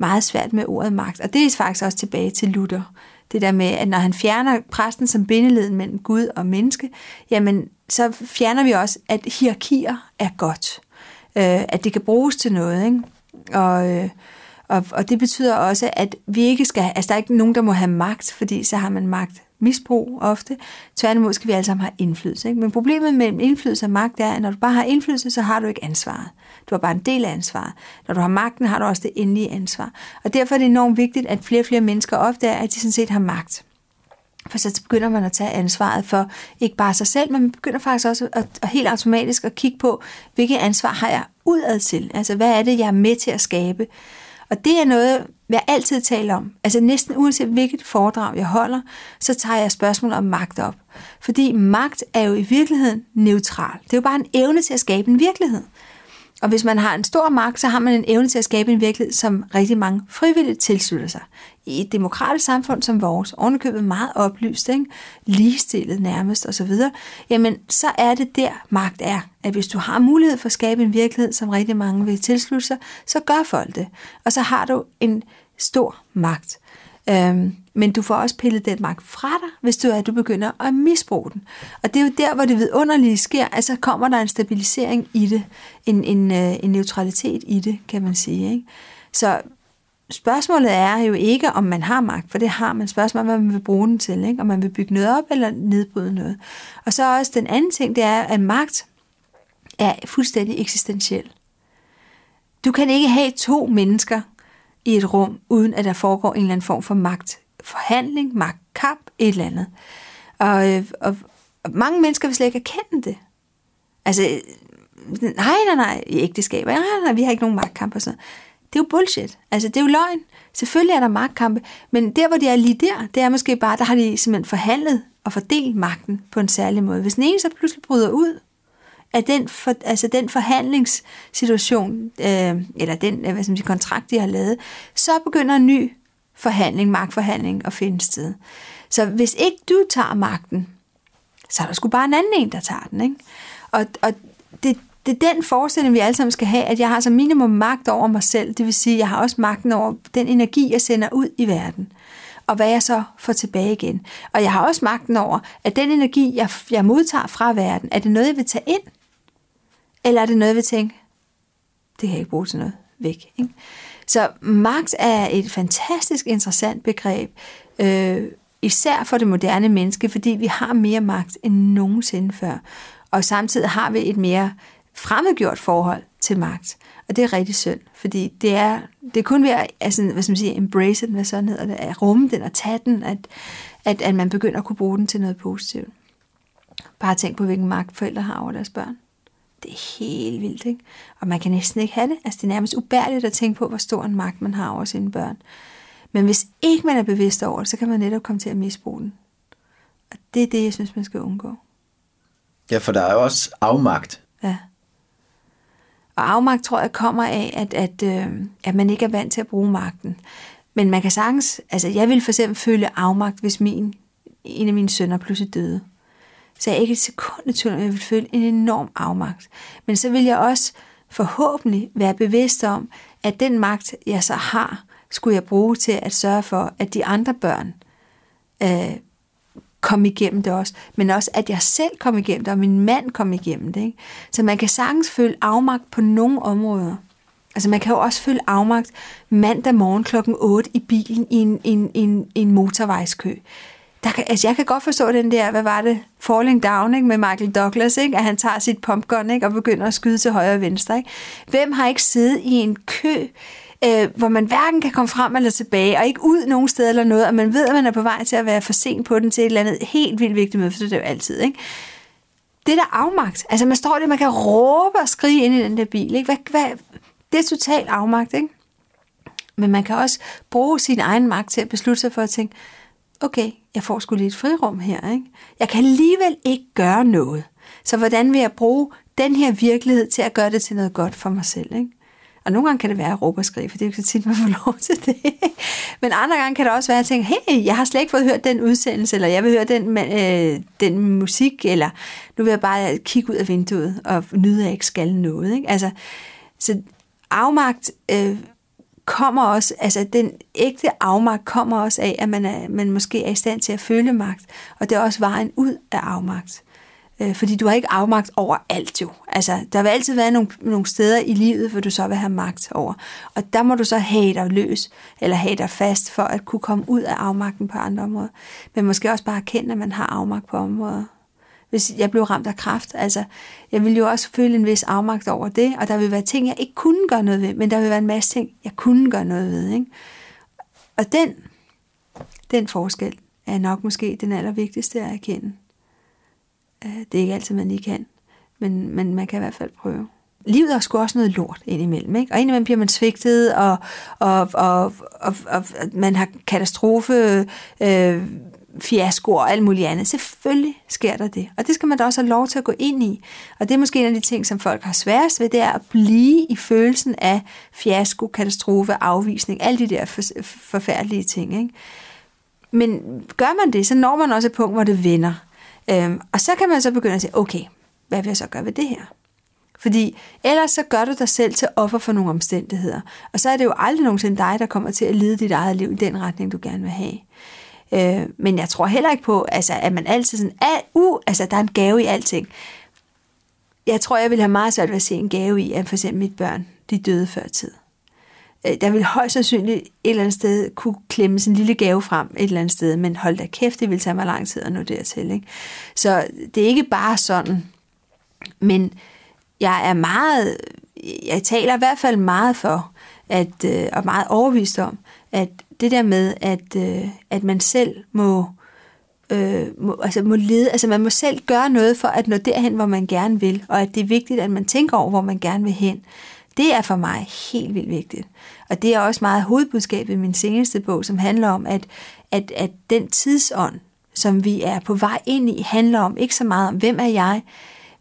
meget svært med ordet magt. Og det er faktisk også tilbage til Luther. Det der med, at når han fjerner præsten som bindeleden mellem Gud og menneske, jamen så fjerner vi også, at hierarkier er godt. Øh, at det kan bruges til noget. Ikke? Og, øh, og, og det betyder også, at vi ikke skal, altså der er ikke nogen, der må have magt, fordi så har man magt misbrug ofte. Tværtimod skal vi alle sammen have indflydelse. Ikke? Men problemet med indflydelse og magt er, at når du bare har indflydelse, så har du ikke ansvaret. Du har bare en del af ansvaret. Når du har magten, har du også det endelige ansvar. Og derfor er det enormt vigtigt, at flere og flere mennesker opdager, at de sådan set har magt. For så begynder man at tage ansvaret for ikke bare sig selv, men man begynder faktisk også at, at helt automatisk at kigge på, hvilket ansvar har jeg udad til? Altså, hvad er det, jeg er med til at skabe? Og det er noget, jeg altid taler om. Altså næsten uanset hvilket foredrag jeg holder, så tager jeg spørgsmål om magt op. Fordi magt er jo i virkeligheden neutral. Det er jo bare en evne til at skabe en virkelighed. Og hvis man har en stor magt, så har man en evne til at skabe en virkelighed, som rigtig mange frivilligt tilslutter sig. I et demokratisk samfund som vores, ovenikøbet meget oplyst, ikke? ligestillet nærmest osv., jamen så er det der magt er. At hvis du har mulighed for at skabe en virkelighed, som rigtig mange vil tilslutte sig, så gør folk det. Og så har du en stor magt. Øhm, men du får også pillet den magt fra dig, hvis du, er, du begynder at misbruge den. Og det er jo der, hvor det vidunderlige sker, altså kommer der en stabilisering i det, en, en, øh, en neutralitet i det, kan man sige. Ikke? Så spørgsmålet er jo ikke, om man har magt, for det har man. Spørgsmålet er, hvad man vil bruge den til, ikke? om man vil bygge noget op eller nedbryde noget. Og så også den anden ting, det er, at magt er fuldstændig eksistentiel. Du kan ikke have to mennesker i et rum, uden at der foregår en eller anden form for magt forhandling, magtkamp, et eller andet. Og, øh, og, og mange mennesker vil slet ikke erkende det. Altså, nej, nej, nej, i ægteskaber, nej, nej, vi har ikke nogen magtkamp og sådan Det er jo bullshit. Altså, det er jo løgn. Selvfølgelig er der magtkampe, men der, hvor de er lige der, det er måske bare, der har de simpelthen forhandlet og fordelt magten på en særlig måde. Hvis den ene så pludselig bryder ud at den, for, altså den forhandlingssituation, øh, eller den øh, hvad skal man sige, kontrakt, de har lavet, så begynder en ny forhandling, magtforhandling at finde sted. Så hvis ikke du tager magten, så er der sgu bare en anden en, der tager den. Ikke? Og, og det, det er den forestilling, vi alle sammen skal have, at jeg har som minimum magt over mig selv. Det vil sige, at jeg har også magten over den energi, jeg sender ud i verden. Og hvad jeg så får tilbage igen. Og jeg har også magten over, at den energi, jeg, jeg modtager fra verden, er det noget, jeg vil tage ind? Eller er det noget, vi tænker, det kan jeg ikke bruge til noget væk. Ikke? Så magt er et fantastisk interessant begreb, øh, især for det moderne menneske, fordi vi har mere magt end nogensinde før. Og samtidig har vi et mere fremmedgjort forhold til magt. Og det er rigtig synd, fordi det er, det er kun ved at altså, hvad skal man sige, embrace den, hvad sådan hedder det, at rumme den og tage den, at, at, at man begynder at kunne bruge den til noget positivt. Bare tænk på, hvilken magt forældre har over deres børn. Det er helt vildt, ikke? Og man kan næsten ikke have det. Altså, det er nærmest ubærligt at tænke på, hvor stor en magt man har over sine børn. Men hvis ikke man er bevidst over det, så kan man netop komme til at misbruge den. Og det er det, jeg synes, man skal undgå. Ja, for der er jo også afmagt. Ja. Og afmagt tror jeg kommer af, at, at, øh, at man ikke er vant til at bruge magten. Men man kan sagtens, altså jeg vil for eksempel føle afmagt, hvis min, en af mine sønner pludselig døde. Så jeg er ikke et sekund i tvivl, jeg vil føle en enorm afmagt. Men så vil jeg også forhåbentlig være bevidst om, at den magt, jeg så har, skulle jeg bruge til at sørge for, at de andre børn øh, kom igennem det også, men også at jeg selv kom igennem det, og min mand kom igennem det. Ikke? Så man kan sagtens føle afmagt på nogle områder. Altså man kan jo også føle afmagt mandag morgen klokken 8 i bilen i en, en, en, en motorvejskø. Der kan, altså jeg kan godt forstå den der, hvad var det, Falling Down ikke, med Michael Douglas, ikke, at han tager sit pumpgun ikke, og begynder at skyde til højre og venstre. Ikke. Hvem har ikke siddet i en kø øh, hvor man hverken kan komme frem eller tilbage, og ikke ud nogen steder eller noget, og man ved, at man er på vej til at være for sent på den til et eller andet helt vildt vigtigt møde, for det er jo altid, ikke? Det der afmagt, altså man står der, man kan råbe og skrige ind i den der bil, ikke? Hvad, hvad, det er totalt afmagt, ikke? Men man kan også bruge sin egen magt til at beslutte sig for at tænke, okay, jeg får sgu lidt frirum her, ikke? Jeg kan alligevel ikke gøre noget. Så hvordan vil jeg bruge den her virkelighed til at gøre det til noget godt for mig selv, ikke? Og nogle gange kan det være at råbe og skrive, for det er jo ikke så tit, man får lov til det. Men andre gange kan det også være at tænke, hey, jeg har slet ikke fået hørt den udsendelse, eller jeg vil høre den, øh, den musik, eller nu vil jeg bare kigge ud af vinduet og nyde, at jeg ikke skal noget. Ikke? Altså, så afmagt øh, kommer også, altså den ægte afmagt kommer også af, at man, er, man måske er i stand til at føle magt, og det er også vejen ud af afmagt. Øh, fordi du har ikke afmagt over alt jo. Altså, der vil altid være nogle, nogle steder i livet, hvor du så vil have magt over. Og der må du så have dig løs, eller have dig fast, for at kunne komme ud af afmagten på andre områder. Men måske også bare erkende, at man har afmagt på områder. Hvis jeg blev ramt af kraft, altså, jeg ville jo også føle en vis afmagt over det, og der vil være ting, jeg ikke kunne gøre noget ved, men der vil være en masse ting, jeg kunne gøre noget ved. Ikke? Og den, den forskel er nok måske den allervigtigste at erkende. Øh, det er ikke altid, man lige kan, men, men man kan i hvert fald prøve. Livet er sgu også noget lort indimellem, ikke? Og indimellem bliver man svigtet, og, og, og, og, og man har katastrofe, øh, fiasko og alt muligt andet. Selvfølgelig sker der det. Og det skal man da også have lov til at gå ind i. Og det er måske en af de ting, som folk har sværest ved, det er at blive i følelsen af fiasko, katastrofe, afvisning, alle de der forfærdelige ting. Ikke? Men gør man det, så når man også et punkt, hvor det vender. Øhm, og så kan man så begynde at sige, okay, hvad vil jeg så gøre ved det her? Fordi ellers så gør du dig selv til offer for nogle omstændigheder. Og så er det jo aldrig nogensinde dig, der kommer til at lede dit eget liv i den retning, du gerne vil have. Øh, men jeg tror heller ikke på, altså, at man altid sådan, at, uh, altså der er en gave i alting. Jeg tror, jeg vil have meget svært ved at se en gave i, at for eksempel mit børn, de døde før tid. Øh, der vil højst sandsynligt et eller andet sted kunne klemme en lille gave frem et eller andet sted, men hold da kæft, det vil tage mig lang tid at nå dertil. Ikke? Så det er ikke bare sådan, men jeg er meget, jeg taler i hvert fald meget for, at, øh, og meget overvist om, at det der med, at, øh, at man selv må, øh, må, altså må lede, altså man må selv gøre noget for at nå derhen, hvor man gerne vil, og at det er vigtigt, at man tænker over, hvor man gerne vil hen. Det er for mig helt vildt vigtigt. Og det er også meget hovedbudskabet i min seneste bog, som handler om, at, at, at den tidsånd, som vi er på vej ind i, handler om ikke så meget om, hvem er jeg,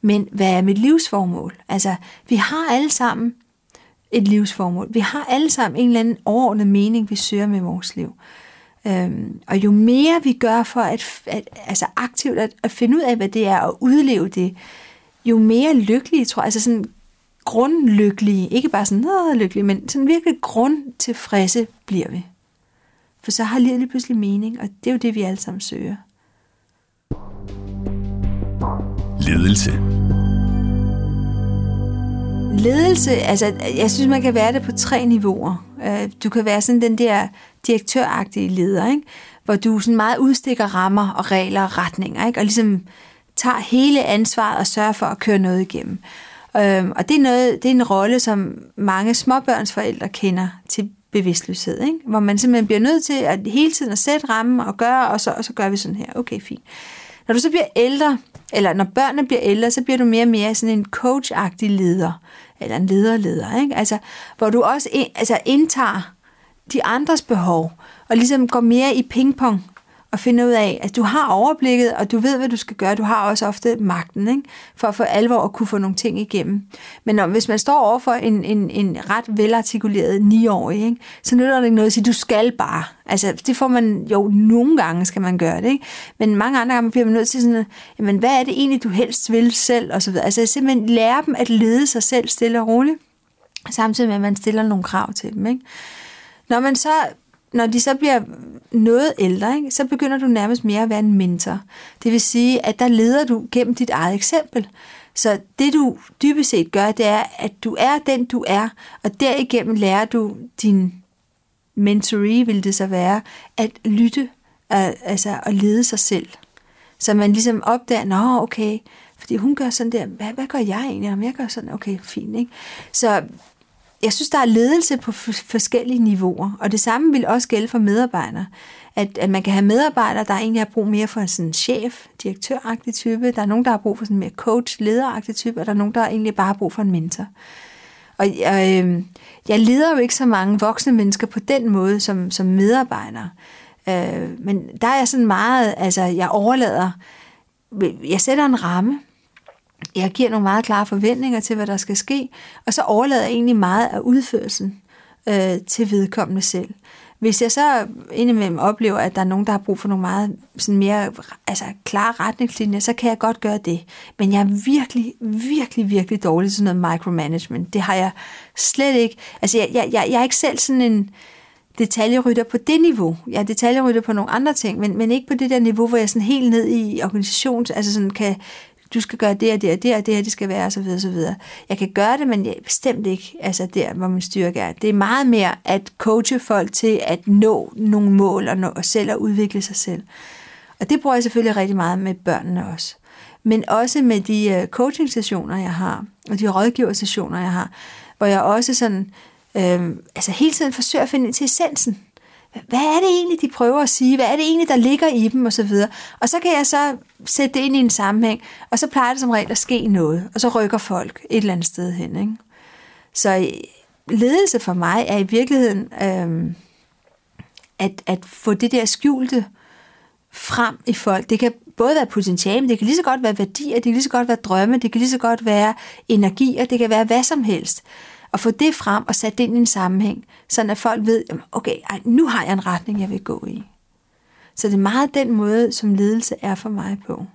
men hvad er mit livsformål? Altså, vi har alle sammen et livsformål. Vi har alle sammen en eller anden overordnet mening, vi søger med vores liv. Øhm, og jo mere vi gør for at, at altså aktivt at, at finde ud af, hvad det er, og udleve det, jo mere lykkelige, tror jeg, altså sådan grundlykkelige, ikke bare sådan noget lykkelige, men sådan virkelig grundtilfredse bliver vi. For så har livet lige pludselig mening, og det er jo det, vi alle sammen søger. Ledelse. Ledelse, altså jeg synes, man kan være det på tre niveauer. Øh, du kan være sådan den der direktøragtige leder, ikke? hvor du sådan meget udstikker rammer og regler og retninger, ikke? og ligesom tager hele ansvaret og sørger for at køre noget igennem. Øhm, og det er, noget, det er en rolle, som mange småbørnsforældre kender til bevidstløshed, ikke? hvor man simpelthen bliver nødt til at hele tiden at sætte rammen og gøre, og så, og så gør vi sådan her. Okay, fint. Når du så bliver ældre, eller når børnene bliver ældre, så bliver du mere og mere sådan en coachagtig leder, eller en lederleder, ikke? Altså, hvor du også ind, altså indtager de andres behov, og ligesom går mere i pingpong og finde ud af, at du har overblikket, og du ved, hvad du skal gøre. Du har også ofte magten, ikke? for at få alvor at kunne få nogle ting igennem. Men når, hvis man står over for en, en, en ret velartikuleret 9-årig, ikke? så nytter det ikke noget at sige, du skal bare. Altså, det får man jo nogle gange, skal man gøre det. Ikke? Men mange andre gange bliver man nødt til sådan, jamen, hvad er det egentlig, du helst vil selv? Og så videre. Altså, simpelthen lære dem at lede sig selv stille og roligt, samtidig med, at man stiller nogle krav til dem. Ikke? Når man så når de så bliver noget ældre, ikke, så begynder du nærmest mere at være en mentor. Det vil sige, at der leder du gennem dit eget eksempel. Så det du dybest set gør, det er, at du er den, du er, og derigennem lærer du din mentoree, vil det så være, at lytte, altså at lede sig selv. Så man ligesom opdager, nå okay, fordi hun gør sådan der, hvad, hvad gør jeg egentlig, om jeg gør sådan, okay, fint, ikke? Så jeg synes, der er ledelse på forskellige niveauer, og det samme vil også gælde for medarbejdere. At, at man kan have medarbejdere, der egentlig har brug mere for sådan en chef, direktøragtig type, der er nogen, der har brug for sådan en mere coach, lederagtig type, og der er nogen, der egentlig bare har brug for en mentor. Og jeg, øh, jeg leder jo ikke så mange voksne mennesker på den måde som, som medarbejdere. Øh, men der er jeg sådan meget, altså jeg overlader, jeg sætter en ramme, jeg giver nogle meget klare forventninger til, hvad der skal ske, og så overlader jeg egentlig meget af udførelsen øh, til vedkommende selv. Hvis jeg så indimellem oplever, at der er nogen, der har brug for nogle meget sådan mere altså, klare retningslinjer, så kan jeg godt gøre det. Men jeg er virkelig, virkelig, virkelig dårlig til noget micromanagement. Det har jeg slet ikke. Altså, jeg, jeg, jeg, jeg er ikke selv sådan en detaljerytter på det niveau. Jeg er detaljerytter på nogle andre ting, men, men ikke på det der niveau, hvor jeg sådan helt ned i organisations, altså sådan kan du skal gøre det og det og det og det her, det skal være, og så videre, så videre. Jeg kan gøre det, men jeg bestemt ikke altså der, hvor min styrke er. Det er meget mere at coache folk til at nå nogle mål og, nå, og selv at udvikle sig selv. Og det bruger jeg selvfølgelig rigtig meget med børnene også. Men også med de øh, coaching-sessioner, jeg har, og de rådgiver-sessioner, jeg har, hvor jeg også sådan, øh, altså hele tiden forsøger at finde ind til essensen hvad er det egentlig, de prøver at sige? Hvad er det egentlig, der ligger i dem? Og så videre. Og så kan jeg så sætte det ind i en sammenhæng, og så plejer det som regel at ske noget, og så rykker folk et eller andet sted hen. Ikke? Så øh, ledelse for mig er i virkeligheden øhm, at, at få det der skjulte frem i folk. Det kan både være potentiale, men det kan lige så godt være værdier, det kan lige så godt være drømme, det kan lige så godt være energier, det kan være hvad som helst og få det frem og sætte det ind i en sammenhæng, så at folk ved, okay, ej, nu har jeg en retning, jeg vil gå i. Så det er meget den måde, som ledelse er for mig på.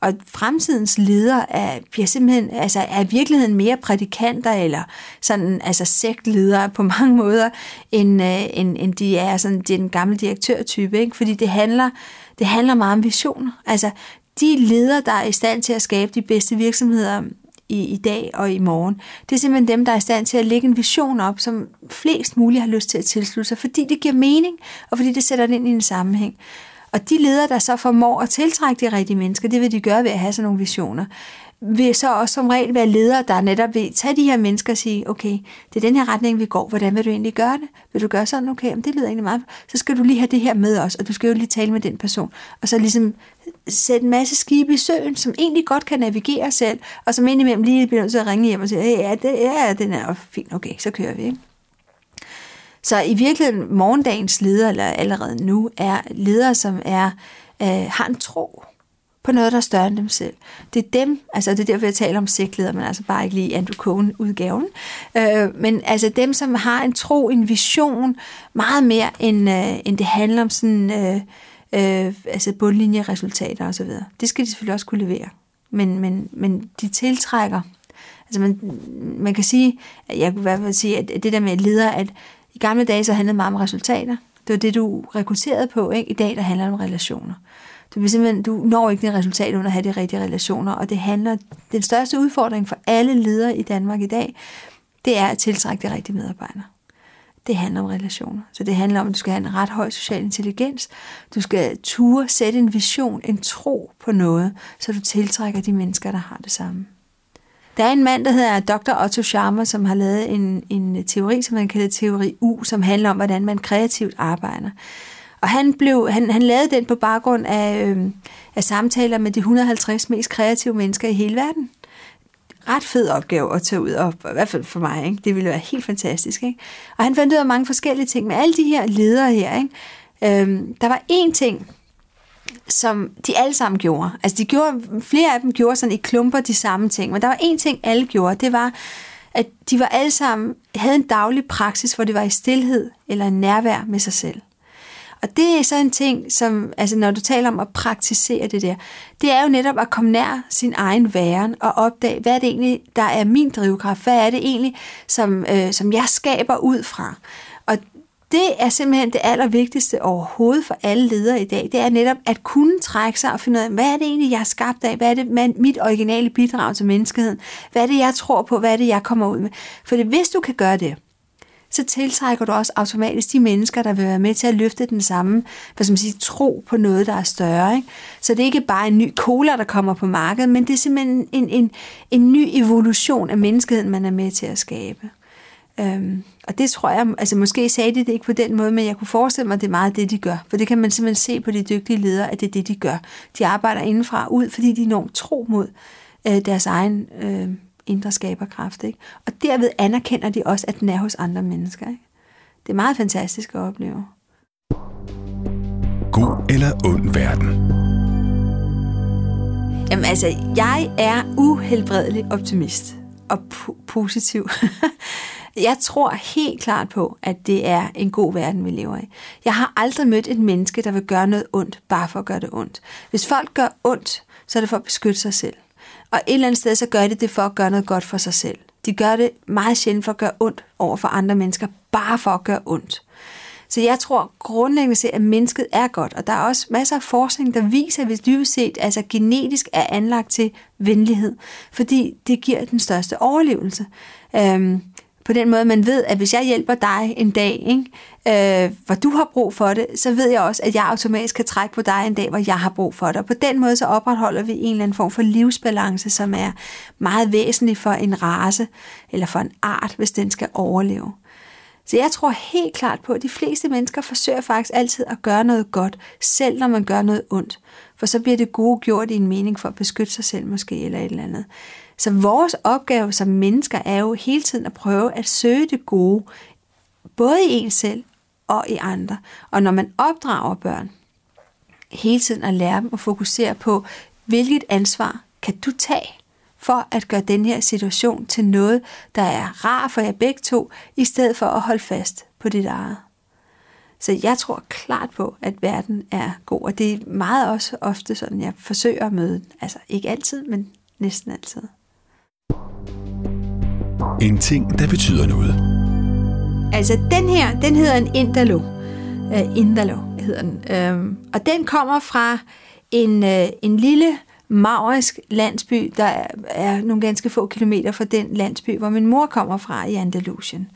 Og fremtidens ledere er, bliver simpelthen, altså er i virkeligheden mere prædikanter eller sådan, altså sektledere på mange måder, end, øh, end, end de er sådan, de er den gamle direktørtype, ikke? fordi det handler, det handler meget om visioner. Altså de ledere, der er i stand til at skabe de bedste virksomheder i, i dag og i morgen. Det er simpelthen dem, der er i stand til at lægge en vision op, som flest muligt har lyst til at tilslutte sig, fordi det giver mening, og fordi det sætter det ind i en sammenhæng. Og de ledere, der så formår at tiltrække de rigtige mennesker, det vil de gøre ved at have sådan nogle visioner vil så også som regel være ledere, der netop vil tage de her mennesker og sige, okay, det er den her retning, vi går, hvordan vil du egentlig gøre det? Vil du gøre sådan, okay, om det lyder egentlig meget, så skal du lige have det her med os, og du skal jo lige tale med den person, og så ligesom sætte en masse skibe i søen, som egentlig godt kan navigere selv, og som indimellem lige bliver nødt til at ringe hjem og sige, hey, ja, det, ja, den er fint, okay, så kører vi, ikke? Så i virkeligheden, morgendagens ledere, eller allerede nu, er ledere, som er, øh, har en tro på noget, der er større end dem selv. Det er dem, altså det er derfor, jeg taler om sigtleder, men altså bare ikke lige Andrew Cohen-udgaven. Øh, men altså dem, som har en tro, en vision, meget mere, end, øh, end det handler om sådan, øh, øh, altså bundlinjeresultater osv. Det skal de selvfølgelig også kunne levere. Men, men, men de tiltrækker, altså man, man kan sige, jeg kunne i hvert fald sige, at det der med leder, at i gamle dage så handlede det meget om resultater. Det var det, du rekrutterede på. Ikke? I dag der handler det om relationer. Du, vil simpelthen, du når ikke det resultat uden at have de rigtige relationer, og det handler, den største udfordring for alle ledere i Danmark i dag, det er at tiltrække de rigtige medarbejdere det handler om relationer. Så det handler om, at du skal have en ret høj social intelligens. Du skal ture sætte en vision, en tro på noget, så du tiltrækker de mennesker, der har det samme. Der er en mand, der hedder Dr. Otto Scharmer, som har lavet en, en teori, som man kalder teori U, som handler om, hvordan man kreativt arbejder. Og han, blev, han, han lavede den på baggrund af, øh, af samtaler med de 150 mest kreative mennesker i hele verden. Ret fed opgave at tage ud, og i hvert fald for mig. Ikke? Det ville være helt fantastisk. Ikke? Og han fandt ud af mange forskellige ting med alle de her ledere her. Ikke? Øhm, der var én ting, som de alle sammen gjorde. Altså de gjorde, flere af dem gjorde sådan i klumper de samme ting, men der var én ting, alle gjorde, det var, at de var alle sammen, havde en daglig praksis, hvor det var i stillhed eller nærvær med sig selv. Og det er så en ting, som, altså når du taler om at praktisere det der, det er jo netop at komme nær sin egen væren og opdage, hvad er det egentlig, der er min drivkraft? Hvad er det egentlig, som, øh, som jeg skaber ud fra? Og det er simpelthen det allervigtigste overhovedet for alle ledere i dag. Det er netop at kunne trække sig og finde ud af, hvad er det egentlig, jeg er skabt af? Hvad er det mit originale bidrag til menneskeheden? Hvad er det, jeg tror på? Hvad er det, jeg kommer ud med? For hvis du kan gøre det, så tiltrækker du også automatisk de mennesker, der vil være med til at løfte den samme hvad skal man sige, tro på noget, der er større. Ikke? Så det er ikke bare en ny cola, der kommer på markedet, men det er simpelthen en, en, en ny evolution af menneskeheden, man er med til at skabe. Øhm, og det tror jeg, altså måske sagde de det ikke på den måde, men jeg kunne forestille mig, at det er meget det, de gør. For det kan man simpelthen se på de dygtige ledere, at det er det, de gør. De arbejder indenfra ud, fordi de er enormt tro mod øh, deres egen øh, indre skaberkraft. Ikke? Og derved anerkender de også, at den er hos andre mennesker. Ikke? Det er meget fantastisk at opleve. God eller ond verden? Jamen altså, jeg er uhelbredelig optimist og po- positiv. jeg tror helt klart på, at det er en god verden, vi lever i. Jeg har aldrig mødt et menneske, der vil gøre noget ondt, bare for at gøre det ondt. Hvis folk gør ondt, så er det for at beskytte sig selv. Og et eller andet sted, så gør det det for at gøre noget godt for sig selv. De gør det meget sjældent for at gøre ondt over for andre mennesker, bare for at gøre ondt. Så jeg tror grundlæggende set, at mennesket er godt, og der er også masser af forskning, der viser, at vi dybest set altså genetisk er anlagt til venlighed, fordi det giver den største overlevelse. Øhm, på den måde, man ved, at hvis jeg hjælper dig en dag, ikke, øh, hvor du har brug for det, så ved jeg også, at jeg automatisk kan trække på dig en dag, hvor jeg har brug for det. Og på den måde, så opretholder vi en eller anden form for livsbalance, som er meget væsentlig for en race, eller for en art, hvis den skal overleve. Så jeg tror helt klart på, at de fleste mennesker forsøger faktisk altid at gøre noget godt, selv når man gør noget ondt. For så bliver det gode gjort i en mening for at beskytte sig selv måske, eller et eller andet. Så vores opgave som mennesker er jo hele tiden at prøve at søge det gode, både i en selv og i andre. Og når man opdrager børn, hele tiden at lære dem at fokusere på, hvilket ansvar kan du tage for at gøre den her situation til noget, der er rar for jer begge to, i stedet for at holde fast på dit eget. Så jeg tror klart på, at verden er god, og det er meget også ofte sådan, jeg forsøger at møde Altså ikke altid, men næsten altid. En ting, der betyder noget. Altså den her, den hedder en Indalo. Uh, Indalo hedder den. Uh, og den kommer fra en, uh, en lille maurisk landsby, der er, er nogle ganske få kilometer fra den landsby, hvor min mor kommer fra i Andalusien.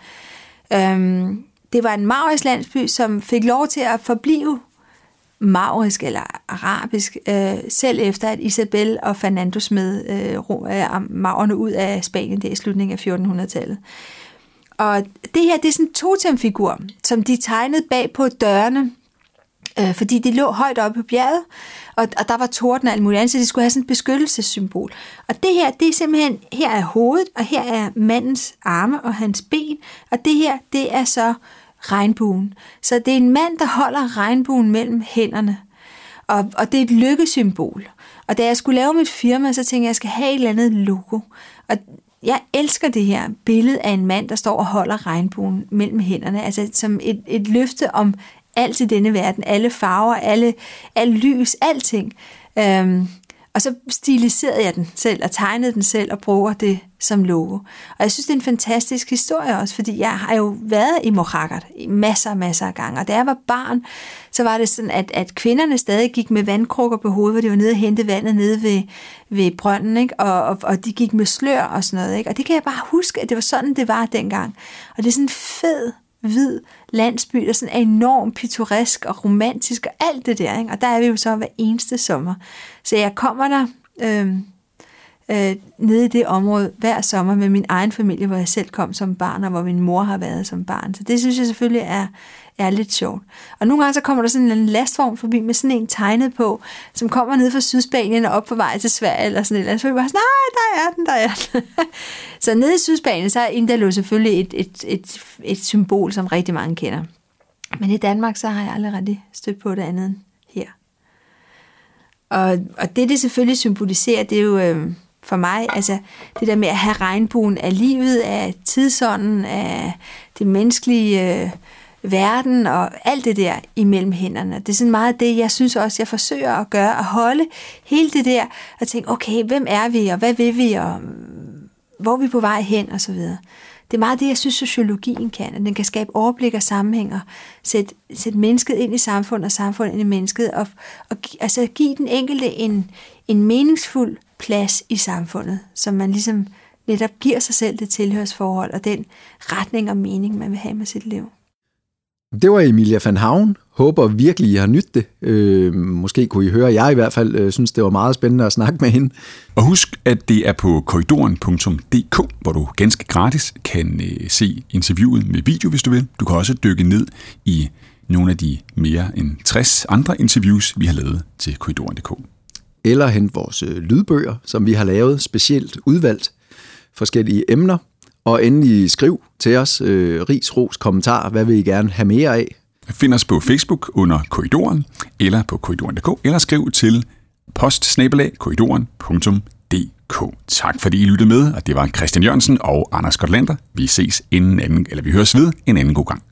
Um, det var en maurisk landsby, som fik lov til at forblive maurisk eller arabisk, øh, selv efter at Isabel og Fernando smed øh, øh maurerne ud af Spanien der i slutningen af 1400-tallet. Og det her, det er sådan en totemfigur, som de tegnede bag på dørene, øh, fordi de lå højt oppe på bjerget, og, og der var torden og alt muligt andet, så de skulle have sådan et beskyttelsessymbol. Og det her, det er simpelthen, her er hovedet, og her er mandens arme og hans ben, og det her, det er så regnbuen. Så det er en mand, der holder regnbuen mellem hænderne. Og, og det er et lykkesymbol. Og da jeg skulle lave mit firma, så tænkte jeg, at jeg skal have et eller andet logo. Og jeg elsker det her billede af en mand, der står og holder regnbuen mellem hænderne. Altså som et, et løfte om alt i denne verden. Alle farver, alle, alle lys, alting. Øhm, og så stiliserede jeg den selv og tegnede den selv og bruger det som logo. Og jeg synes, det er en fantastisk historie også, fordi jeg har jo været i Mohakkert masser og masser af gange. Og da jeg var barn, så var det sådan, at, at kvinderne stadig gik med vandkrukker på hovedet, hvor de var nede og hente vandet nede ved, ved brønden, ikke? Og, og, og de gik med slør og sådan noget. Ikke? Og det kan jeg bare huske, at det var sådan, det var dengang. Og det er sådan en fed hvid landsby, der sådan er enormt pittoresk og romantisk og alt det der. Ikke? Og der er vi jo så hver eneste sommer. Så jeg kommer der øh, øh, nede i det område hver sommer med min egen familie, hvor jeg selv kom som barn, og hvor min mor har været som barn. Så det synes jeg selvfølgelig er, er lidt sjovt. Og nogle gange så kommer der sådan en lastvogn forbi med sådan en tegnet på, som kommer ned fra Sydspanien og op på vej til Sverige eller sådan et eller andet. Så vi bare sådan, nej, der er den, der er den. så nede i Sydspanien, så er Indalo selvfølgelig et, et, et, et symbol, som rigtig mange kender. Men i Danmark, så har jeg aldrig rigtig stødt på det andet end her. Og, og det, det selvfølgelig symboliserer, det er jo øh, for mig, altså det der med at have regnbuen af livet, af tidsånden, af det menneskelige... Øh, verden og alt det der imellem hænderne. Det er sådan meget det, jeg synes også, jeg forsøger at gøre, at holde hele det der, og tænke, okay, hvem er vi, og hvad vil vi, og mm, hvor er vi på vej hen, og så videre. Det er meget det, jeg synes, sociologien kan, at den kan skabe overblik og sammenhæng, og sætte, sætte mennesket ind i samfundet, og samfundet ind i mennesket, og, og altså give den enkelte en, en meningsfuld plads i samfundet, som man ligesom netop giver sig selv det tilhørsforhold, og den retning og mening, man vil have med sit liv. Det var Emilia van Havn. Håber virkelig, I har nydt det. Øh, måske kunne I høre, jeg i hvert fald øh, synes, det var meget spændende at snakke med hende. Og husk, at det er på korridoren.dk, hvor du ganske gratis kan øh, se interviewet med video, hvis du vil. Du kan også dykke ned i nogle af de mere end 60 andre interviews, vi har lavet til korridoren.dk. Eller hente vores øh, lydbøger, som vi har lavet specielt udvalgt forskellige emner. Og endelig skriv til os, øh, ris, ros, kommentar, hvad vil I gerne have mere af? Find os på Facebook under Korridoren, eller på korridoren.dk, eller skriv til postsnabelag.korridoren.dk. Tak fordi I lyttede med, og det var Christian Jørgensen og Anders Gotlander. Vi ses en anden, eller vi høres ved en anden god gang.